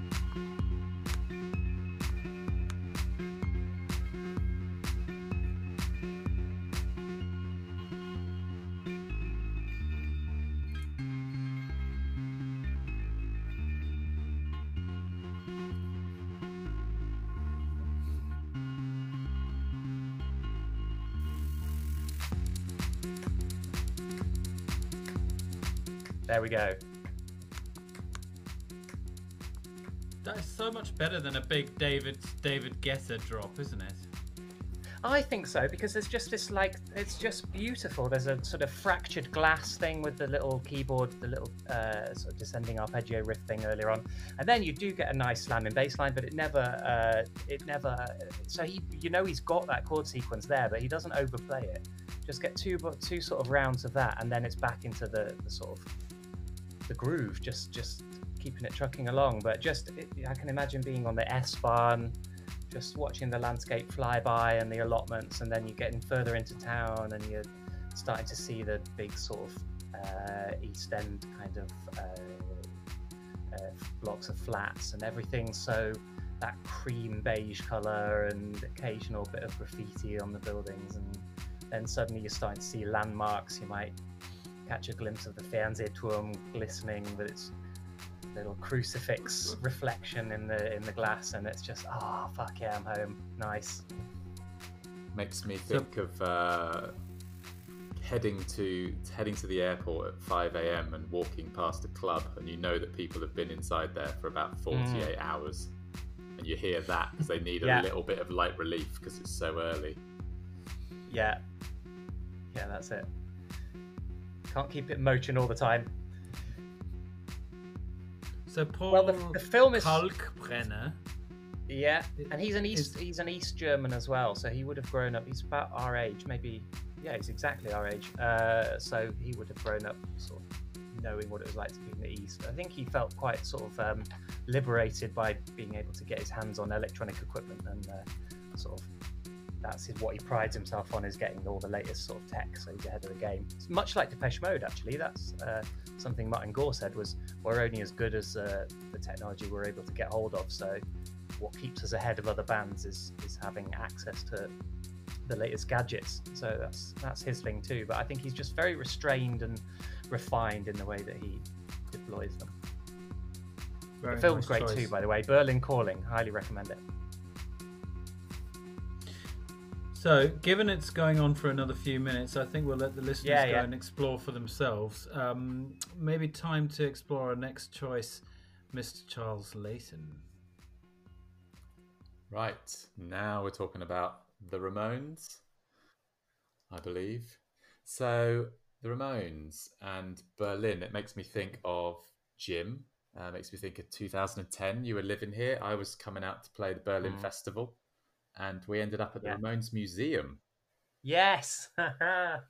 We go. That is so much better than a big David David Guetta drop, isn't it? I think so because there's just this like it's just beautiful. There's a sort of fractured glass thing with the little keyboard, the little uh, sort of descending arpeggio riff thing earlier on, and then you do get a nice slamming bass line, but it never, uh, it never. So he, you know, he's got that chord sequence there, but he doesn't overplay it. Just get two, two sort of rounds of that, and then it's back into the, the sort of the groove, just just keeping it trucking along. But just it, I can imagine being on the S Bahn, just watching the landscape fly by and the allotments, and then you're getting further into town and you're starting to see the big sort of uh, East End kind of uh, uh, blocks of flats and everything. So that cream beige color and occasional bit of graffiti on the buildings, and then suddenly you're starting to see landmarks. You might catch a glimpse of the Fernsehturm glistening with its little crucifix reflection in the in the glass, and it's just ah fuck yeah, I'm home. Nice. Makes me think of uh, heading to heading to the airport at 5 a.m. and walking past a club, and you know that people have been inside there for about 48 hours, and you hear that because they need a little bit of light relief because it's so early. Yeah, yeah, that's it. Can't keep it motion all the time. So Paul Well, the, the film is Kalkbrenner. yeah, and he's an Is- East he's an East German as well, so he would have grown up. He's about our age, maybe. Yeah, he's exactly our age. Uh, so he would have grown up sort of knowing what it was like to be in the East. I think he felt quite sort of um, liberated by being able to get his hands on electronic equipment and uh, sort of that's his, what he prides himself on is getting all the latest sort of tech so he's ahead of the game. It's much like Depeche Mode actually. That's uh, something Martin Gore said was we're only as good as uh, the technology we're able to get hold of so what keeps us ahead of other bands is is having access to the latest gadgets. So that's that's his thing too but I think he's just very restrained and refined in the way that he deploys them. Very the film's nice great choice. too by the way. Berlin Calling highly recommend it So, given it's going on for another few minutes, I think we'll let the listeners Yeah, go yeah. and explore for themselves. Um, maybe time to explore our next choice, Mr. Charles Layton. Right now we're talking about the Ramones, I believe. So the Ramones and Berlin. It makes me think of Jim. Uh, makes me think of 2010. You were living here. I was coming out to play the Berlin Mm. Festival, and we ended up at the Yeah. Ramones Museum. yes it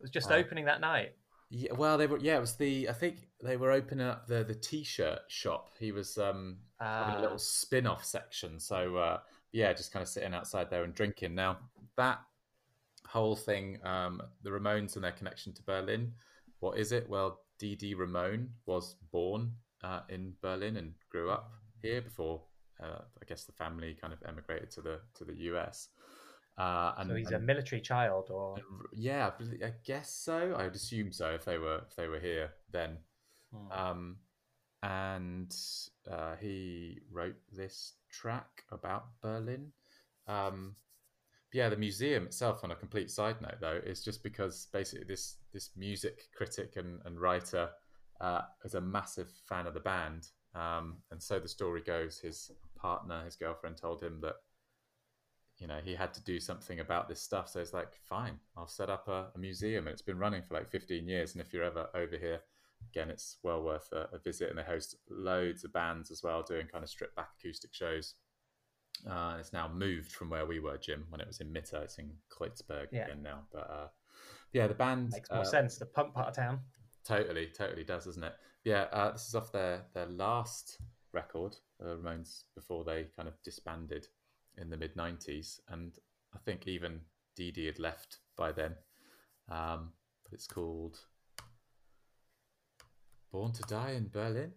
was just Uh, opening that night Yeah, well, they were. Yeah, it was the. I think they were opening up the the t-shirt shop. He was um having a Ah. little spin-off section. So uh, yeah, just kind of sitting outside there and drinking. Now that whole thing, um, the Ramones and their connection to Berlin. What is it? Well, Dee Ramone was born uh, in Berlin and grew up here before. Uh, I guess the family kind of emigrated to the to the US. Uh, and, so he's a military child or yeah, I I guess so. I would assume so if they were if they were here then. Hmm. Um, and uh, he wrote this track about Berlin. Um, yeah, the museum itself, on a complete side note, though, is just because basically this this music critic and, and writer uh, is a massive fan of the band, um, and so the story goes. His partner, his girlfriend, told him that you know he had to do something about this stuff. So it's like, fine, I'll set up a, a museum, and it's been running for like 15 years. And if you're ever over here, again, it's well worth a, a visit. And they host loads of bands as well, doing kind of stripped back acoustic shows. Uh, it's now moved from where we were, Jim, when it was in Mitte. It's in Kreuzberg Yeah. again now. But uh, yeah, the band Makes more uh, sense. The punk part of town. Totally, totally does, doesn't it? Yeah, uh, this is off their their last record, uh, Ramones, before they kind of disbanded in the mid '90s, and I think even Dee Dee had left by then. Um, but it's called "Born to Die in Berlin."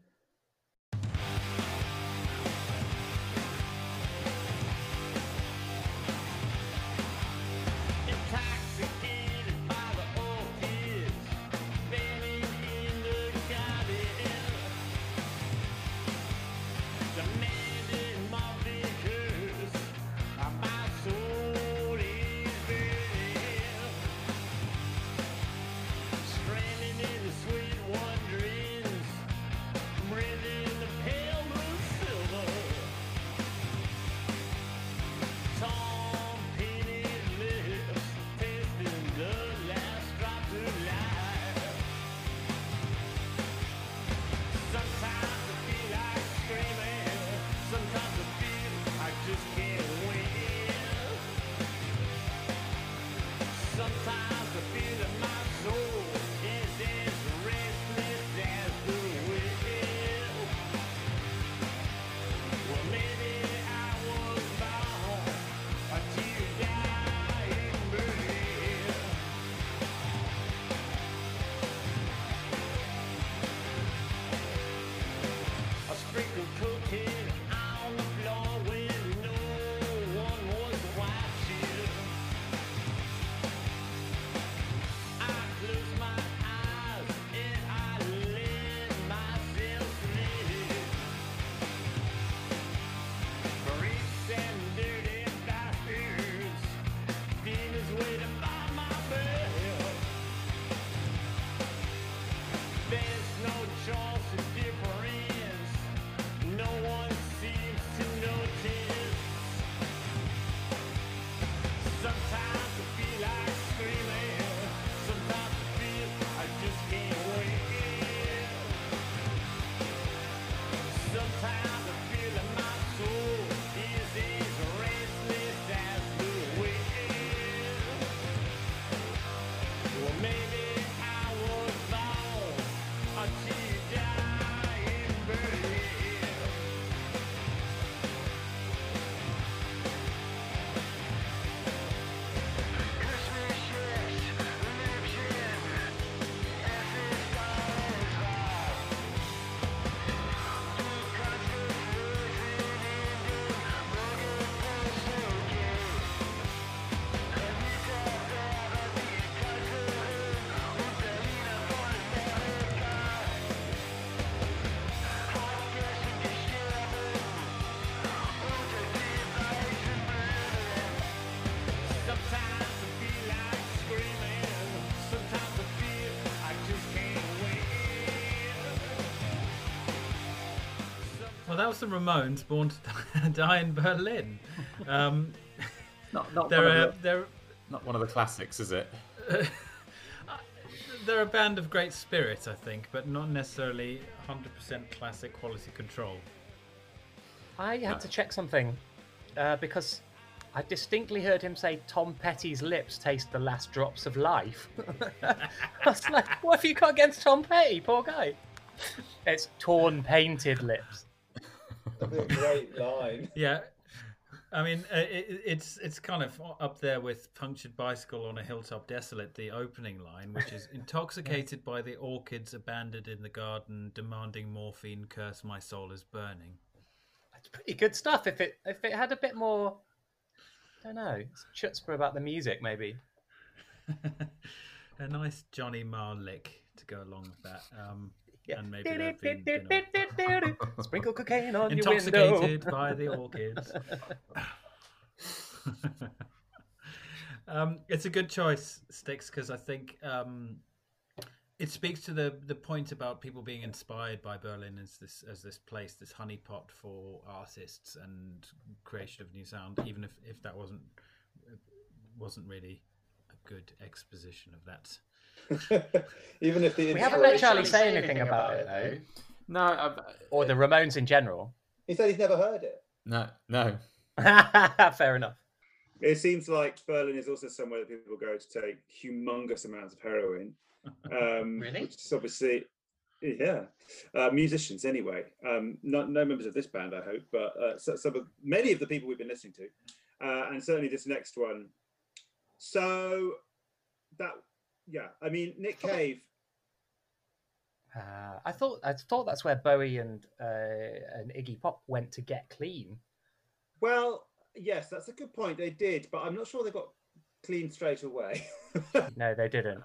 That was the Ramones, Born to Die- Die in Berlin. Um, Not not one they're, a, of the, they're, not one of the classics, is it? they're a band of great spirit, I think, but not necessarily 100% classic quality control. I had to check something uh, because I distinctly heard him say Tom Petty's lips taste the last drops of life. I was like, what have you got against Tom Petty? Poor guy. It's torn, painted lips. That'd be a great line. Yeah. I mean, uh, it, it's it's kind of up there with "Punctured Bicycle on a Hilltop Desolate," the opening line, which is "Intoxicated by the orchids abandoned in the garden, demanding morphine. Curse my soul is burning." It's pretty good stuff. If it if it had a bit more, I don't know, chutzpah about the music, maybe. a nice Johnny Marr lick to go along with that. Um, Yeah. And maybe there'd been, you Sprinkle cocaine on your window. intoxicated by the orchids. um, it's a good choice, Sticks, because I think um, It speaks to the the point about people being inspired by Berlin as this as this place, this honeypot for artists and creation of new sound, even if, if that wasn't wasn't really a good exposition of that. Even if the We haven't let Charlie say anything about it though, No, I've, or the Ramones in general. He said he's never heard it. no, no. Fair enough. It seems like Berlin is also somewhere that people go to take humongous amounts of heroin. Um, Really? Which is obviously, yeah, uh, musicians anyway. Um, not no members of this band, I hope, but uh, so, some of many of the people we've been listening to, uh, and certainly this next one. So that, yeah, I mean Nick Cave. Uh, I thought I thought that's where Bowie and uh, and Iggy Pop went to get clean. Well, yes, that's a good point. They did, but I'm not sure they got clean straight away. No, they didn't.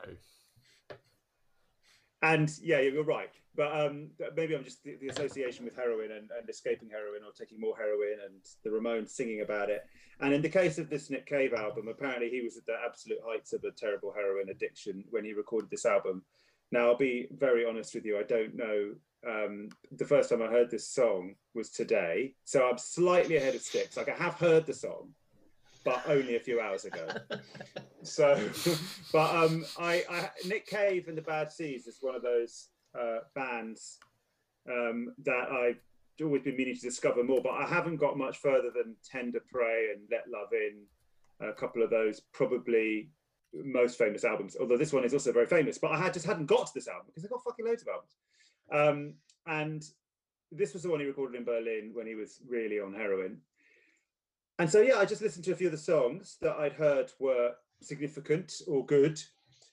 And yeah, you're right. But um, maybe I'm just the, the association with heroin and, and escaping heroin or taking more heroin and the Ramones singing about it. And in the case of this Nick Cave album, apparently he was at the absolute heights of a terrible heroin addiction when he recorded this album. Now, I'll be very honest with you. I don't know. Um, the first time I heard this song was today. So I'm slightly ahead of Sticks. Like I have heard the song, but only a few hours ago. So, but um, I, I Nick Cave and the Bad Seeds is one of those uh, bands um, that I've always been meaning to discover more, but I haven't got much further than Tender Prey and Let Love In, a couple of those probably most famous albums. Although this one is also very famous, but I had just hadn't got to this album because I got fucking loads of albums. Um, and this was the one he recorded in Berlin when he was really on heroin. And so, yeah, I just listened to a few of the songs that I'd heard were significant or good.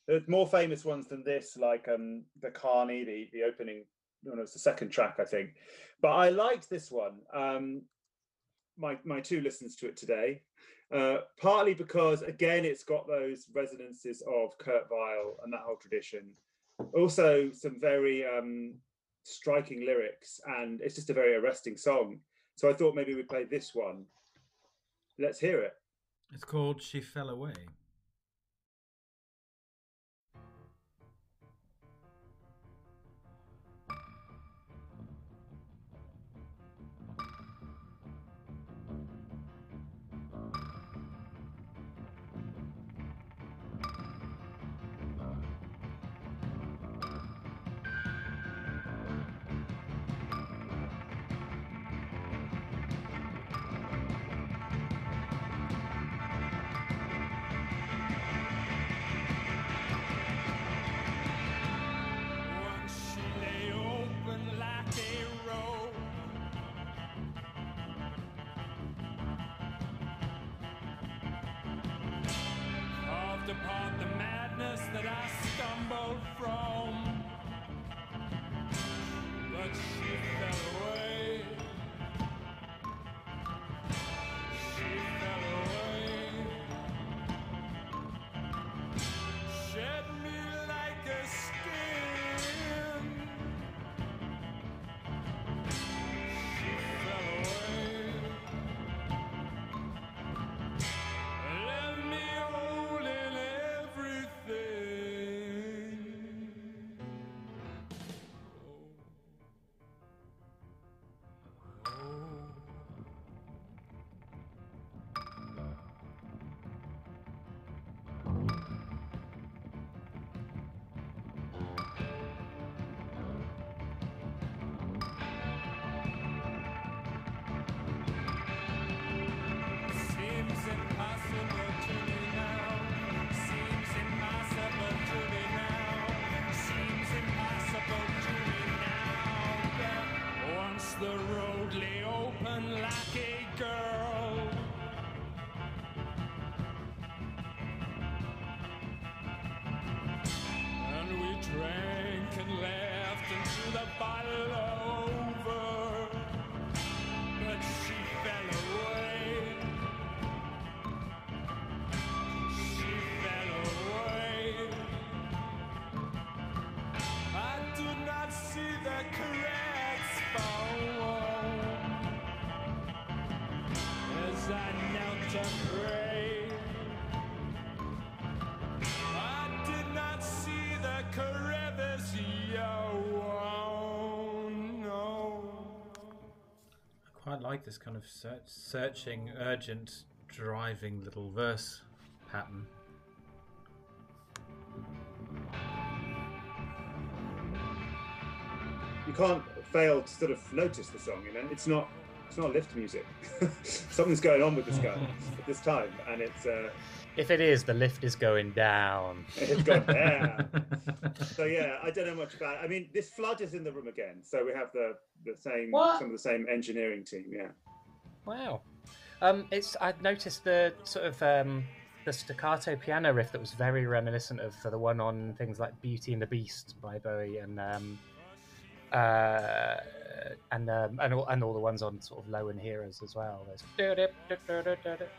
There are more famous ones than this, like um, the Carny, the the opening. No, no, it's the second track, I think. But I liked this one. Um, my my two listens to it today, uh, partly because again it's got those resonances of Kurt Weill and that whole tradition. Also, some very um, striking lyrics, and it's just a very arresting song. So I thought maybe we'd play this one. Let's hear it. It's called She Fell Away. Like this kind of search, searching, urgent, driving little verse pattern. You can't fail to sort of notice the song. You know, it's not it's not lift music. Something's going on with this guy at this time, and it's uh, If it is, the lift is going down. it's gone down. so yeah, I don't know much about. It. I mean, this flood is in the room again, so we have the the same What? some of the same engineering team. Yeah. Wow. Um, it's I've noticed the sort of um, the staccato piano riff that was very reminiscent of the one on things like Beauty and the Beast by Bowie and um, uh, and um, and all, and all the ones on sort of Low and Heroes as well. There's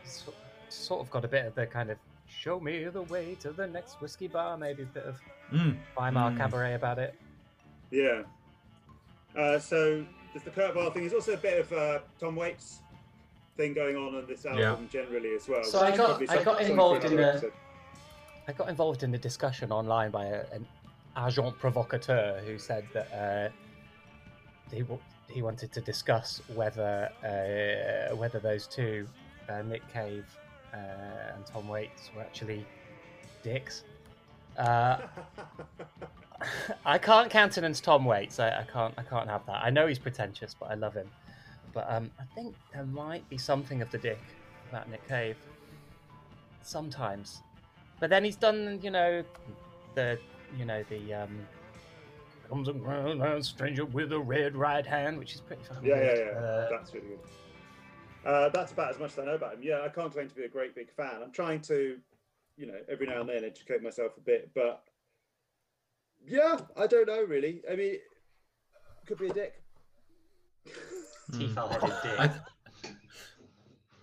sort- sort of got a bit of the kind of show me the way to the next whiskey bar, maybe a bit of Mm. Weimar Mm. cabaret about it. Yeah. Uh, so there's the Kurt Weill thing. There's also a bit of uh, Tom Waits thing going on on this album generally as well. So I got- I got involved in the- episode. I got involved in a discussion online by a, an agent provocateur who said that uh, he w- he wanted to discuss whether uh, whether those two, uh, Nick Cave uh, and Tom Waits, were actually dicks. Uh, I can't countenance Tom Waits. I, I can't. I can't have that. I know he's pretentious, but I love him. But um, I think there might be something of the dick about Nick Cave. Sometimes, but then he's done, you know, the, you know, the um, comes around a stranger with a red right hand, which is pretty fucking Yeah, yeah, yeah. Uh, That's really good. Uh, that's about as much as I know about him. Yeah, I can't claim to be a great big fan. I'm trying to, you know, every now and then educate myself a bit, but yeah, I don't know really. I mean, could be a dick. Teeth-headed dick.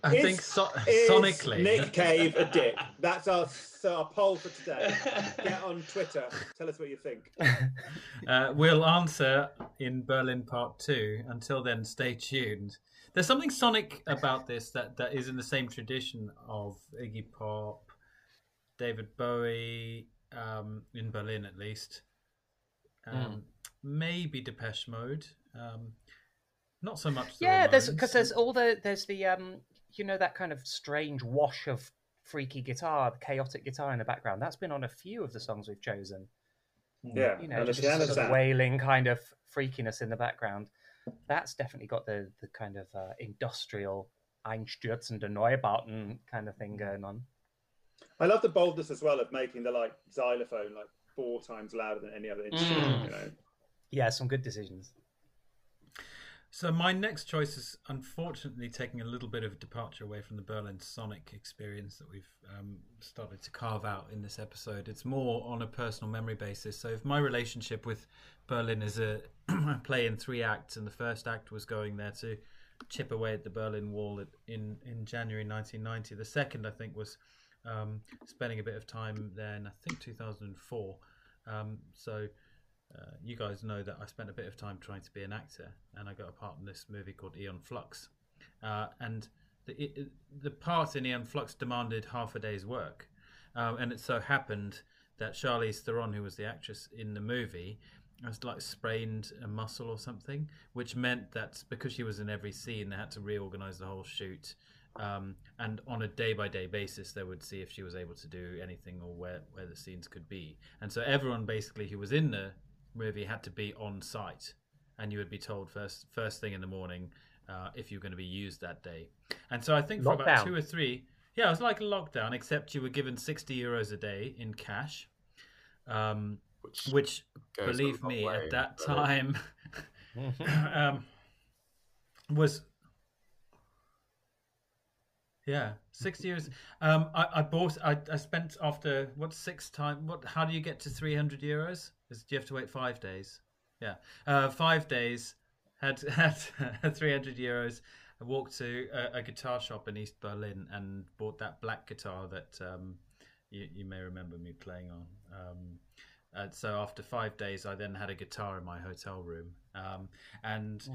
I, I Is- think so- Is sonically. Nick Cave a dick? That's our, so our poll for today. Get on Twitter. Tell us what you think. Uh, we'll answer in Berlin Part Two. Until then, stay tuned. There's something sonic about this that, that is in the same tradition of Iggy Pop, David Bowie, um, in Berlin at least. Um, Maybe Depeche Mode. Um, not so much. The yeah, there's because there's all the there's the um, you know, that kind of strange wash of freaky guitar, the chaotic guitar in the background. That's been on a few of the songs we've chosen. Hmm. Yeah, you know, just sort of wailing kind of freakiness in the background. That's definitely got the the kind of uh, industrial Einstürzende Neubauten kind of thing hmm. going on. I love the boldness as well of making the like xylophone like four times louder than any other instrument. Hmm. You know. Yeah, some good decisions. So my next choice is unfortunately taking a little bit of a departure away from the Berlin Sonic experience that we've um, started to carve out in this episode. It's more on a personal memory basis. So if my relationship with Berlin is a play in three acts, and the first act was going there to chip away at the Berlin Wall in in January 1990. The second, I think, was um, spending a bit of time there in I think 2004. Um, so uh, you guys know that I spent a bit of time trying to be an actor, and I got a part in this movie called Eon Flux. Uh, and the the part in Eon Flux demanded half a day's work, um, and it so happened that Charlize Theron, who was the actress in the movie, has like sprained a muscle or something, which meant that because she was in every scene, they had to reorganize the whole shoot. Um, and on a day by day basis, they would see if she was able to do anything or where, where the scenes could be. And so everyone basically who was in the movie had to be on site, and you would be told first first thing in the morning uh, if you're going to be used that day. And so I think for about two or three, yeah, it was like a lockdown, except you were given sixty euros a day in cash, um, Which which believe me, way at that Berlin. time um, was yeah six years. Um, I, I bought. I, I spent after what six time. What? How do you get to three hundred euros? Do you have to wait five days? Yeah, uh, five days. Had had three hundred euros. I walked to a, a guitar shop in East Berlin and bought that black guitar that um, you, you may remember me playing on. Um, uh, so after five days, I then had a guitar in my hotel room, um, and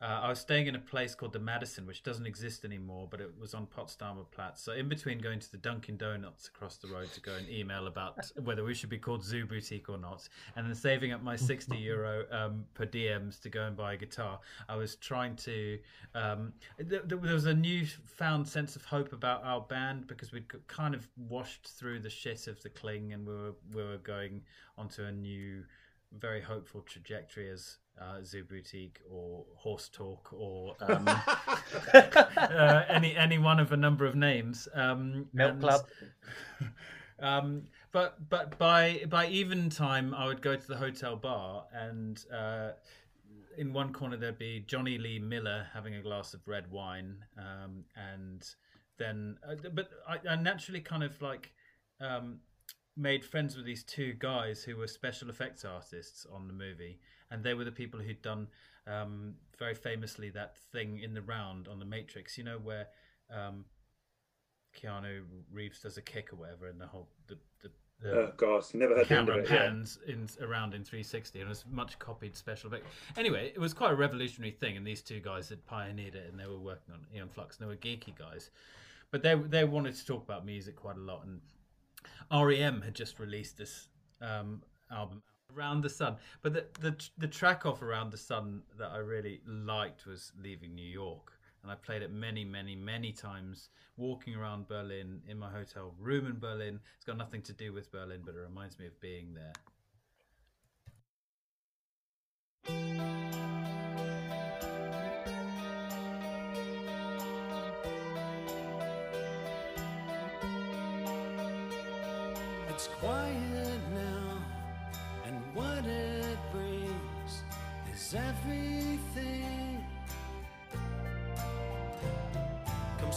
uh, I was staying in a place called the Madison, which doesn't exist anymore, but it was on Potsdamer Platz. So in between going to the Dunkin' Donuts across the road to go and email about whether we should be called Zoo Boutique or not, and then saving up my 60 euro um, per diems to go and buy a guitar, I was trying to. Um, th- th- there was a newfound sense of hope about our band because we'd kind of washed through the shit of the Cling, and we were we were going onto a new, very hopeful trajectory as uh, Zoo Boutique or Horse Talk or um, uh, any any one of a number of names. Um, Milk and- Club. um, but but by by even time, I would go to the hotel bar, and uh, in one corner there'd be Jonny Lee Miller having a glass of red wine, um, and then uh, but I, I naturally kind of like. Um, made friends with these two guys who were special effects artists on the movie, and they were the people who'd done um, very famously that thing in the round on the Matrix. You know where um, Keanu Reeves does a kick or whatever, and the whole the the, the Oh gosh, never heard camera it. Yeah. pans in around in 360 and it was much copied special effect. Anyway, it was quite a revolutionary thing, and these two guys had pioneered it, and they were working on Eon Flux, and they were geeky guys, but they they wanted to talk about music quite a lot, and REM had just released this um, album Around the Sun, but the, the the track off Around the Sun that I really liked was Leaving New York, and I played it many, many, many times walking around Berlin in my hotel room in Berlin. It's got nothing to do with Berlin, but it reminds me of being there.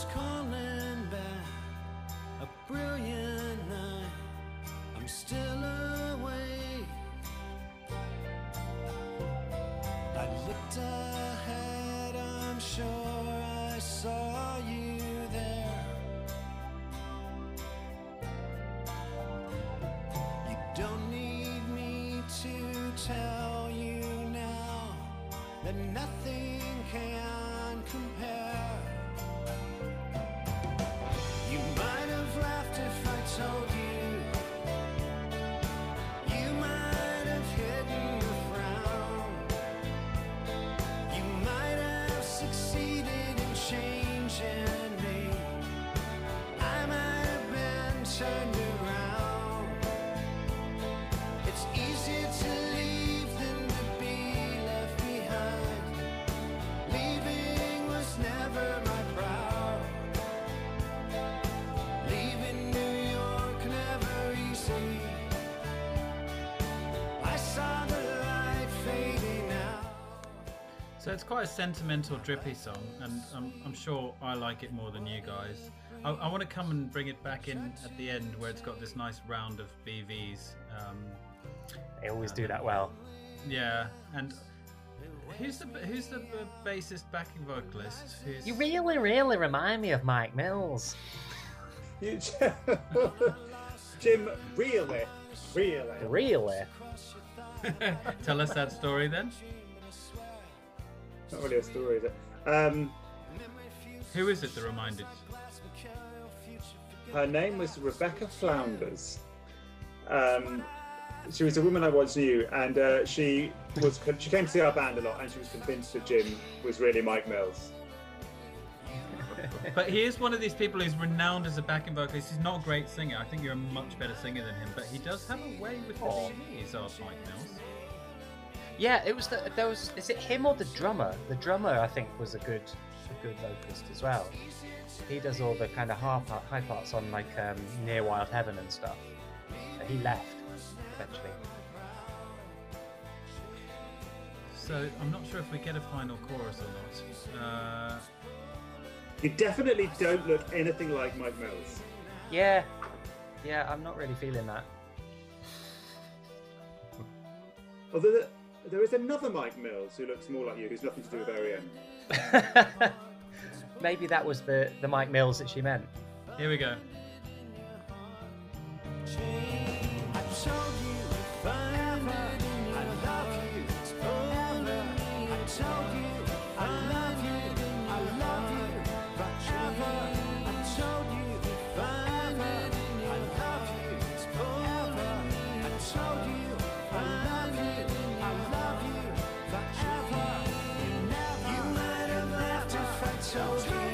Comes calling back a brilliant night. I'm still awake. I looked ahead, I'm sure So it's quite a sentimental, drippy song, and I'm, I'm sure I like it more than you guys. I, I want to come and bring it back in at the end where it's got this nice round of BVs. Um, They always do that well. yeah, and who's the who's the bassist backing vocalist? Who's You really, really remind me of Mike Mills. Jim, really, really. Really? Tell us that story then. Not really a story, is it? Um, Who is it that reminded? you? her name was Rebecca Flounders. Um, she was a woman I once knew, and uh, she was she came to see our band a lot, and she was convinced that Jim was really Mike Mills. But he is one of these people who's renowned as a backing vocalist. He's not a great singer. I think you're a much better singer than him, but he does have a way with the Aw. BVs, our Mike Mills. Yeah, it was the, there was. Is it him or the drummer? The drummer, I think, was a good, a good vocalist as well. He does all the kind of high, part, high parts on like um, Near Wild Heaven and stuff. But he left eventually. So I'm not sure if we get a final chorus or not. Uh, You definitely don't look anything like Mike Mills. Yeah, yeah, I'm not really feeling that. Although there, there is another Mike Mills who looks more like you, who's nothing to do with REM. Maybe that was the, the Mike Mills that she meant. Here we go. told you forever,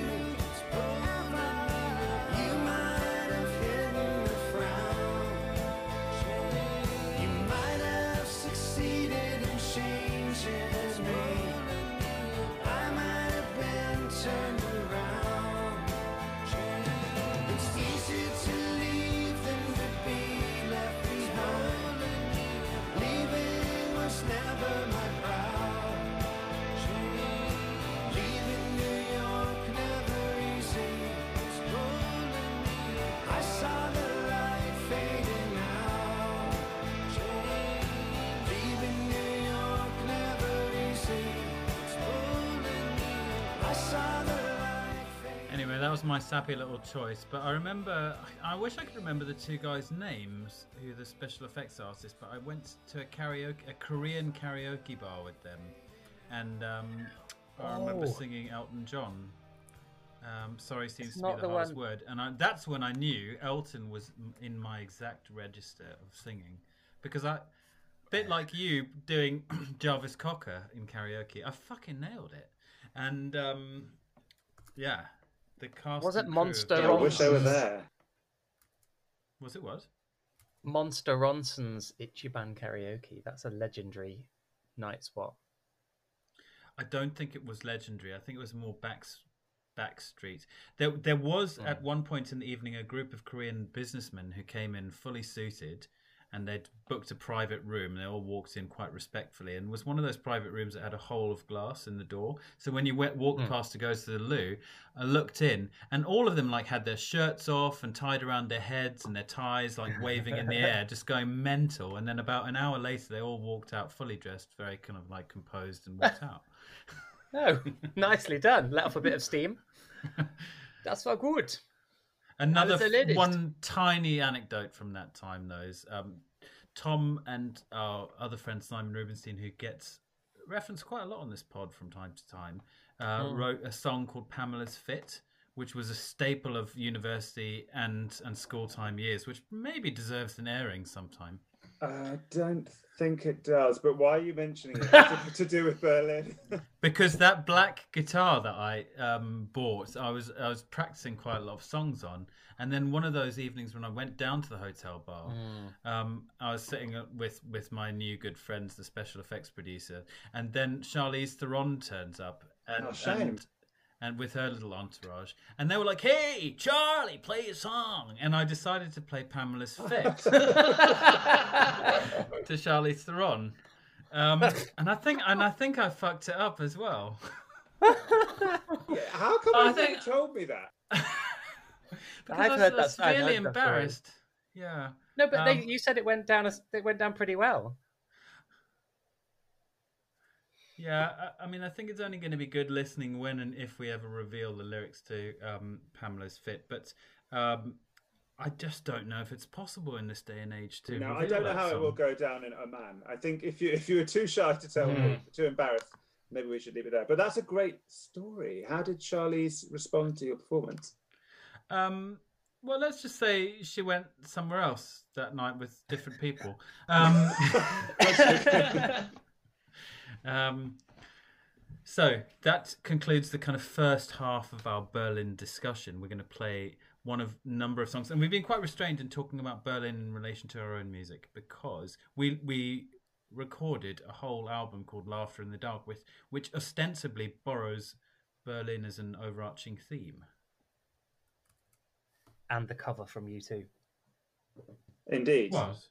was my sappy little choice. But I remember, I wish I could remember the two guys' names, who the special effects artists. But I went to a karaoke, a Korean karaoke bar with them, and um, I remember Oh. singing Elton John. Um, sorry seems to be the, the hardest one- word, and I, that's when I knew Elton was in my exact register of singing, because I, bit like you doing Jarvis Cocker in karaoke, I fucking nailed it, and um, yeah, the cast Was it and crew of Monster I wish they were there. Was it what? Monster Ronson's Ichiban karaoke. That's a legendary night spot. I don't think it was legendary. I think it was more back backstreet. There, there was at hmm. one point in the evening a group of Korean businessmen who came in fully suited, and they'd booked a private room. They all walked in quite respectfully, and was one of those private rooms that had a hole of glass in the door. So when you went, walked hmm. past to go to the loo, I looked in, and all of them like had their shirts off and tied around their heads and their ties, like waving in the air, just going mental. And then about an hour later, they all walked out fully dressed, very kind of like composed, and walked out. Oh, nicely done. Let off a bit of steam. That's so good. Another was the latest. one tiny anecdote from that time, though, is um, Tom and our other friend Simon Rubinstein, who gets referenced quite a lot on this pod from time to time, uh, Hmm. wrote a song called Pamela's Fit, which was a staple of university and, and school time years, which maybe deserves an airing sometime. I don't think it does, but why are you mentioning it? to, to do with Berlin? because that black guitar that I um, bought, I was I was practicing quite a lot of songs on, and then one of those evenings when I went down to the hotel bar, um, I was sitting with with my new good friends, the special effects producer, and then Charlize Theron turns up, and Oh, shame. and, and with her little entourage, and they were like, "Hey, Charlie, play a song," and I decided to play Pamela's Fit to Charlize Theron. Um, and I think, and I think I fucked it up as well. How come I you think- told me that? Because I've I was, heard I that- was I've really heard that embarrassed. Yeah. No, but they, Um, you said it went down. It went down pretty well. Yeah, I, I mean, I think it's only going to be good listening when and if we ever reveal the lyrics to um, Pamela's Fit. But um, I just don't know if it's possible in this day and age to. No, I don't know that how it will go down in Oman. I think if you if you were too shy to tell Hmm. me, too embarrassed, maybe we should leave it there. But that's a great story. How did Charlize respond to your performance? Um, well, let's just say she went somewhere else that night with different people. Um, um, so that concludes the kind of first half of our Berlin discussion. We're going to play one of number of songs, and we've been quite restrained in talking about Berlin in relation to our own music because we we recorded a whole album called Laughter in the Dark, with which ostensibly borrows Berlin as an overarching theme. And the cover from U2. Indeed. Was.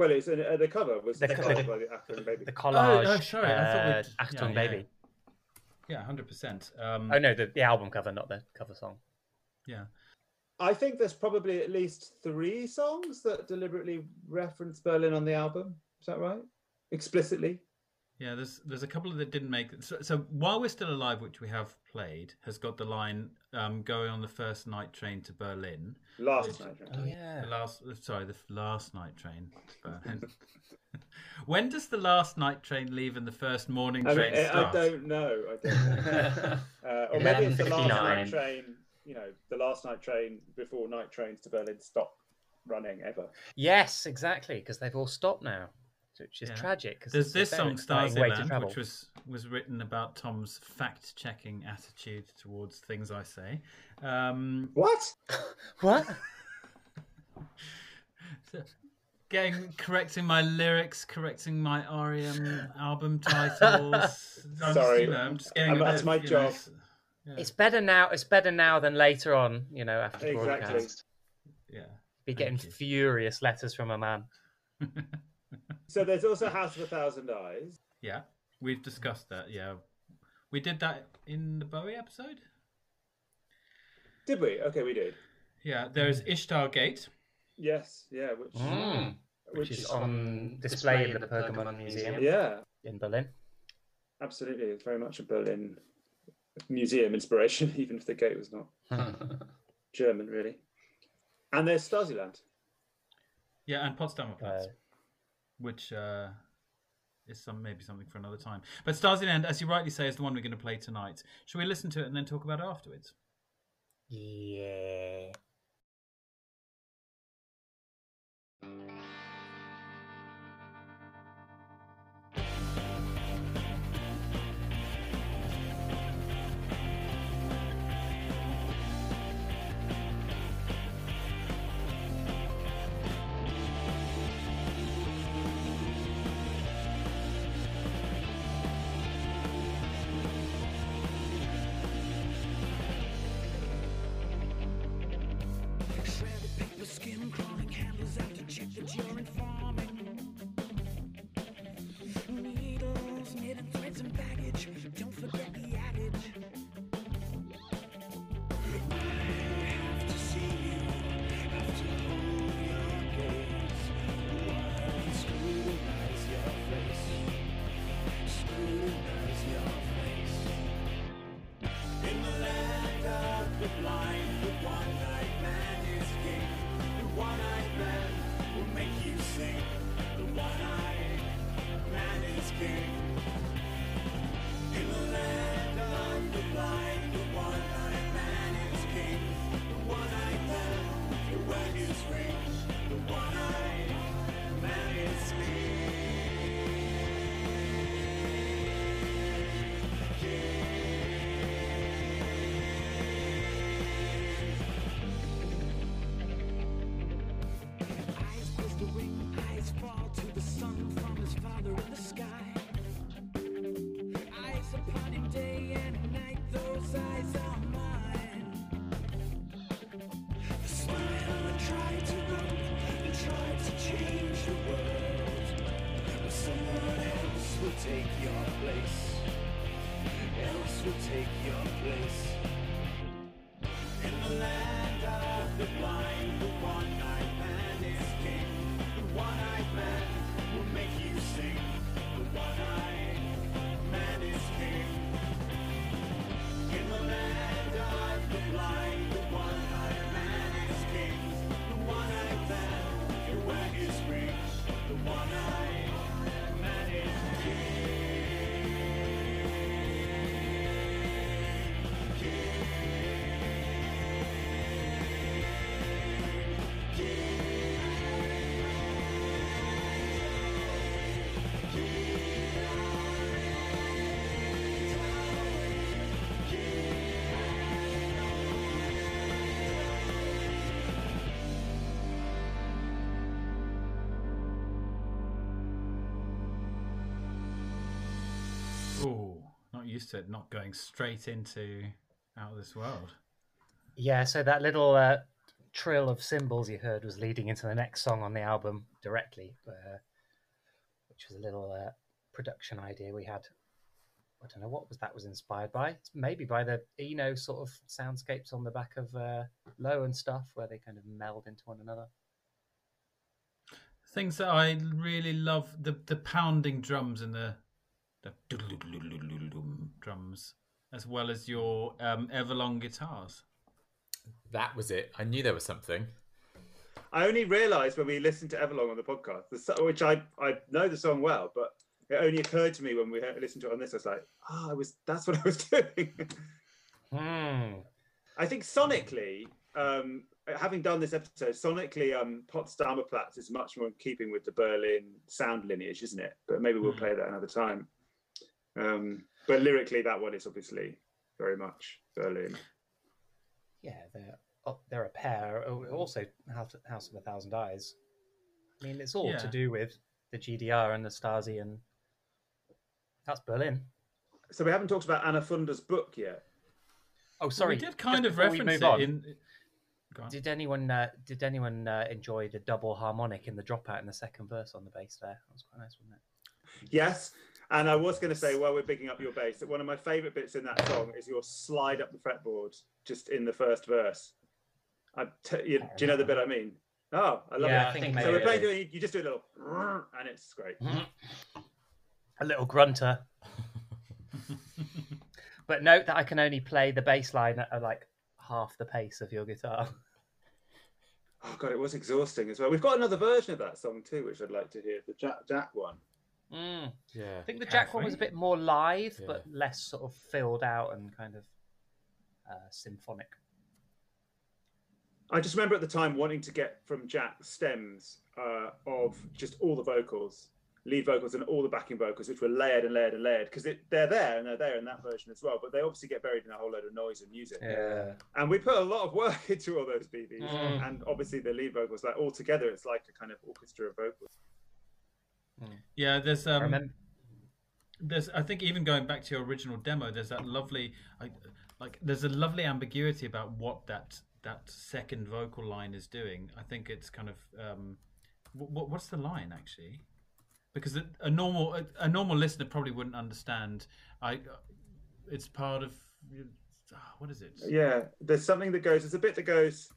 Well, it's uh, the cover was The the cover- cover by the Achtung Baby. The collage. oh, sorry, I thought uh, Achtung yeah, yeah. Baby. Yeah, hundred percent. Um, Oh no, the, the album cover, not the cover song. yeah, I think there's probably at least three songs that deliberately reference Berlin on the album. Is that right? Explicitly. Yeah. There's there's a couple that didn't make. it. So, so while we're still alive, which we have played, has got the line um, "Going on the first night train to Berlin." Last night. right? Oh yeah. The last, sorry, the last night train to Berlin. when does the last night train leave and the first morning I, train mean, I don't know. I don't know. uh, or maybe it's the last night train. You know, the last night train before night trains to Berlin stop running ever. Yes, exactly, because they've all stopped now. Which is Yeah. tragic. 'cause There's it's this song exciting way to which was was written about Tom's fact checking attitude towards things I say. Um, What? what? getting correcting my lyrics, correcting my REM album titles. I'm Sorry. just, you know, I'm just getting. Um, a bit that's my you know, job. yeah. It's better now. It's better now than later on. You know, after the Exactly. broadcast, yeah. be getting furious letters from a man. So there's also House of a Thousand Eyes. Yeah, we've discussed that. Yeah, we did that in the Bowie episode. Did we? Okay, we did. Yeah, there's Ishtar Gate. Yes, yeah. Which, Mm. Which, which is on display in the Pergamon Museum Yeah, in Berlin. absolutely. It's very much a Berlin museum inspiration, even if the gate was not German, really. And there's Stasiland. Yeah, and Potsdamer Platz, Uh, which uh, is some maybe something for another time. But Stasiland, as you rightly say, is the one we're going to play tonight. Shall we listen to it and then talk about it afterwards? yeah. Used to it. Not going straight into out of this world. Yeah, so that little uh, trill of cymbals you heard was leading into the next song on the album directly, uh, which was a little uh, production idea we had. I don't know what was that was inspired by. Maybe by the Eno sort of soundscapes on the back of uh, Low and stuff, where they kind of meld into one another. Things that I really love the the pounding drums the the drums, as well as your um, Everlong guitars. That was it. I knew there was something. I only realised when we listened to Everlong on the podcast, the, which I I know the song well, but it only occurred to me when we listened to it on this. I was like, ah, I was that's what I was doing. Hmm. I think sonically, um, having done this episode, sonically, um, Potsdamer Platz is much more in keeping with the Berlin sound lineage, isn't it? But maybe we'll Hmm. play that another time. Um, but lyrically, that one is obviously very much Berlin. Yeah, they're oh, they're a pair. Oh, Also, House House of a Thousand Eyes. I mean, it's all to do with the GDR and the Stasi, and that's Berlin. So we haven't talked about Anna Funder's book yet. Oh, sorry. we did kind just of reference it on, in. Did anyone uh, did anyone uh, enjoy the double harmonic in the dropout in the second verse on the bass there? That was quite nice, wasn't it? Yes. And I was going to say, while we're bigging up your bass, that one of my favourite bits in that song is your slide up the fretboard just in the first verse. I t- you, do you know the bit I mean? Oh, I love Yeah, it. I think so maybe we're it playing, is. doing, you just do a little, and it's great. Mm-hmm. A little grunter. but note that I can only play the bass line at like half the pace of your guitar. Oh god, it was exhausting as well. We've got another version of that song too, which I'd like to hear. The Jack Jack one. Mm. Yeah. I think the Jack one was a bit more live, Yeah. but less sort of filled out and kind of uh, symphonic. I just remember at the time wanting to get from Jack stems uh, of just all the vocals, lead vocals, and all the backing vocals, which were layered and layered and layered because they're there and they're there in that version as well. But they obviously get buried in a whole load of noise and music. Yeah. And we put a lot of work into all those BVs, Mm. and obviously the lead vocals, like all together, it's like a kind of orchestra of vocals. Yeah, there's I um, remember. there's I think even going back to your original demo, there's that lovely like like there's a lovely ambiguity about what that that second vocal line is doing. I think it's kind of um, what, what's the line actually? Because a, a normal a, a normal listener probably wouldn't understand. I it's part of ah, what is it? Yeah, there's something that goes. There's a bit that goes.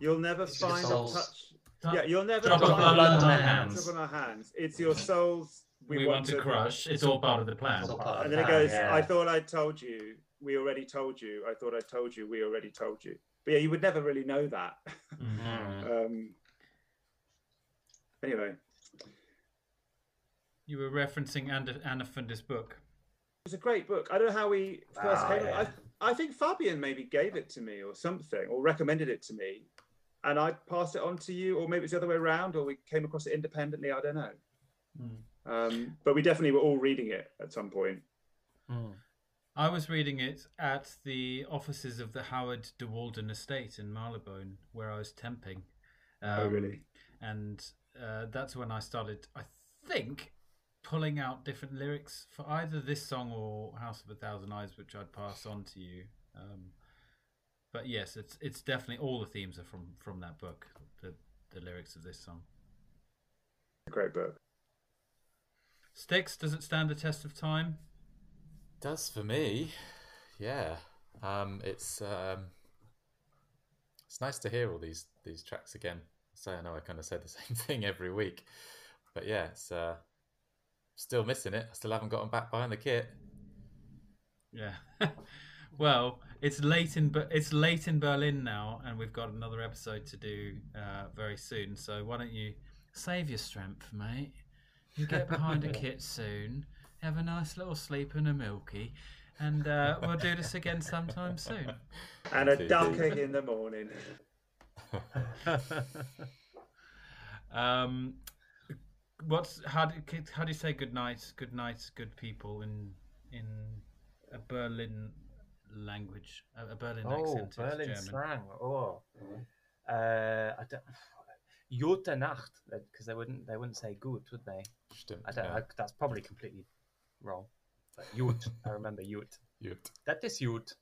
You'll never It's find or touch. Yeah, you'll never Drop of find blood or on our touch hands. Drop on our hands. It's your souls. We, want, to crush. It's all part of the plan. It's all part of And the then it goes. yeah. I thought I told you. We already told you. I thought I told you. We already told you. But yeah, you would never really know that. Mhm. um, anyway, You were referencing Anna, Anna Funder's book. it's a great book. I don't know how we first Ah, came. yeah. I I think Fabian maybe gave it to me or something, or recommended it to me, and I passed it on to you, or maybe it's the other way around, or we came across it independently. I don't know. Hmm. Um, but we definitely were all reading it at some point. Mm. I was reading it at the offices of the Howard de Walden estate in Marylebone, where I was temping. Um, oh, really? And uh, that's when I started, I think, pulling out different lyrics for either this song or House of a Thousand Eyes, which I'd pass on to you. Um, but yes, it's it's definitely all the themes are from from that book. The the lyrics of this song. Great book. Sticks, does it stand the test of time? does for me. Yeah. Um, it's um, it's nice to hear all these these tracks again. So I know I kind of say the same thing every week, but yeah, it's uh, still missing it. I still haven't gotten back behind the kit. Yeah. well, it's late in Ber- it's late in Berlin now, and we've got another episode to do uh, very soon. So why don't you save your strength, mate? You get behind a kit soon. Have a nice little sleep and a milky, and uh, we'll do this again sometime soon. And a Indeed. duck egg in the morning. Um, what's how do how do you say good night? Good night, good people in in a Berlin language, a a Berlin Oh, accent. Berlin German. slang. Oh, uh, I don't. Gute Nacht, because they wouldn't they wouldn't say good, would they? Stimmt, I don't. ja. I, that's probably completely wrong. But Jut, I remember Jut. Gut. That is Jut.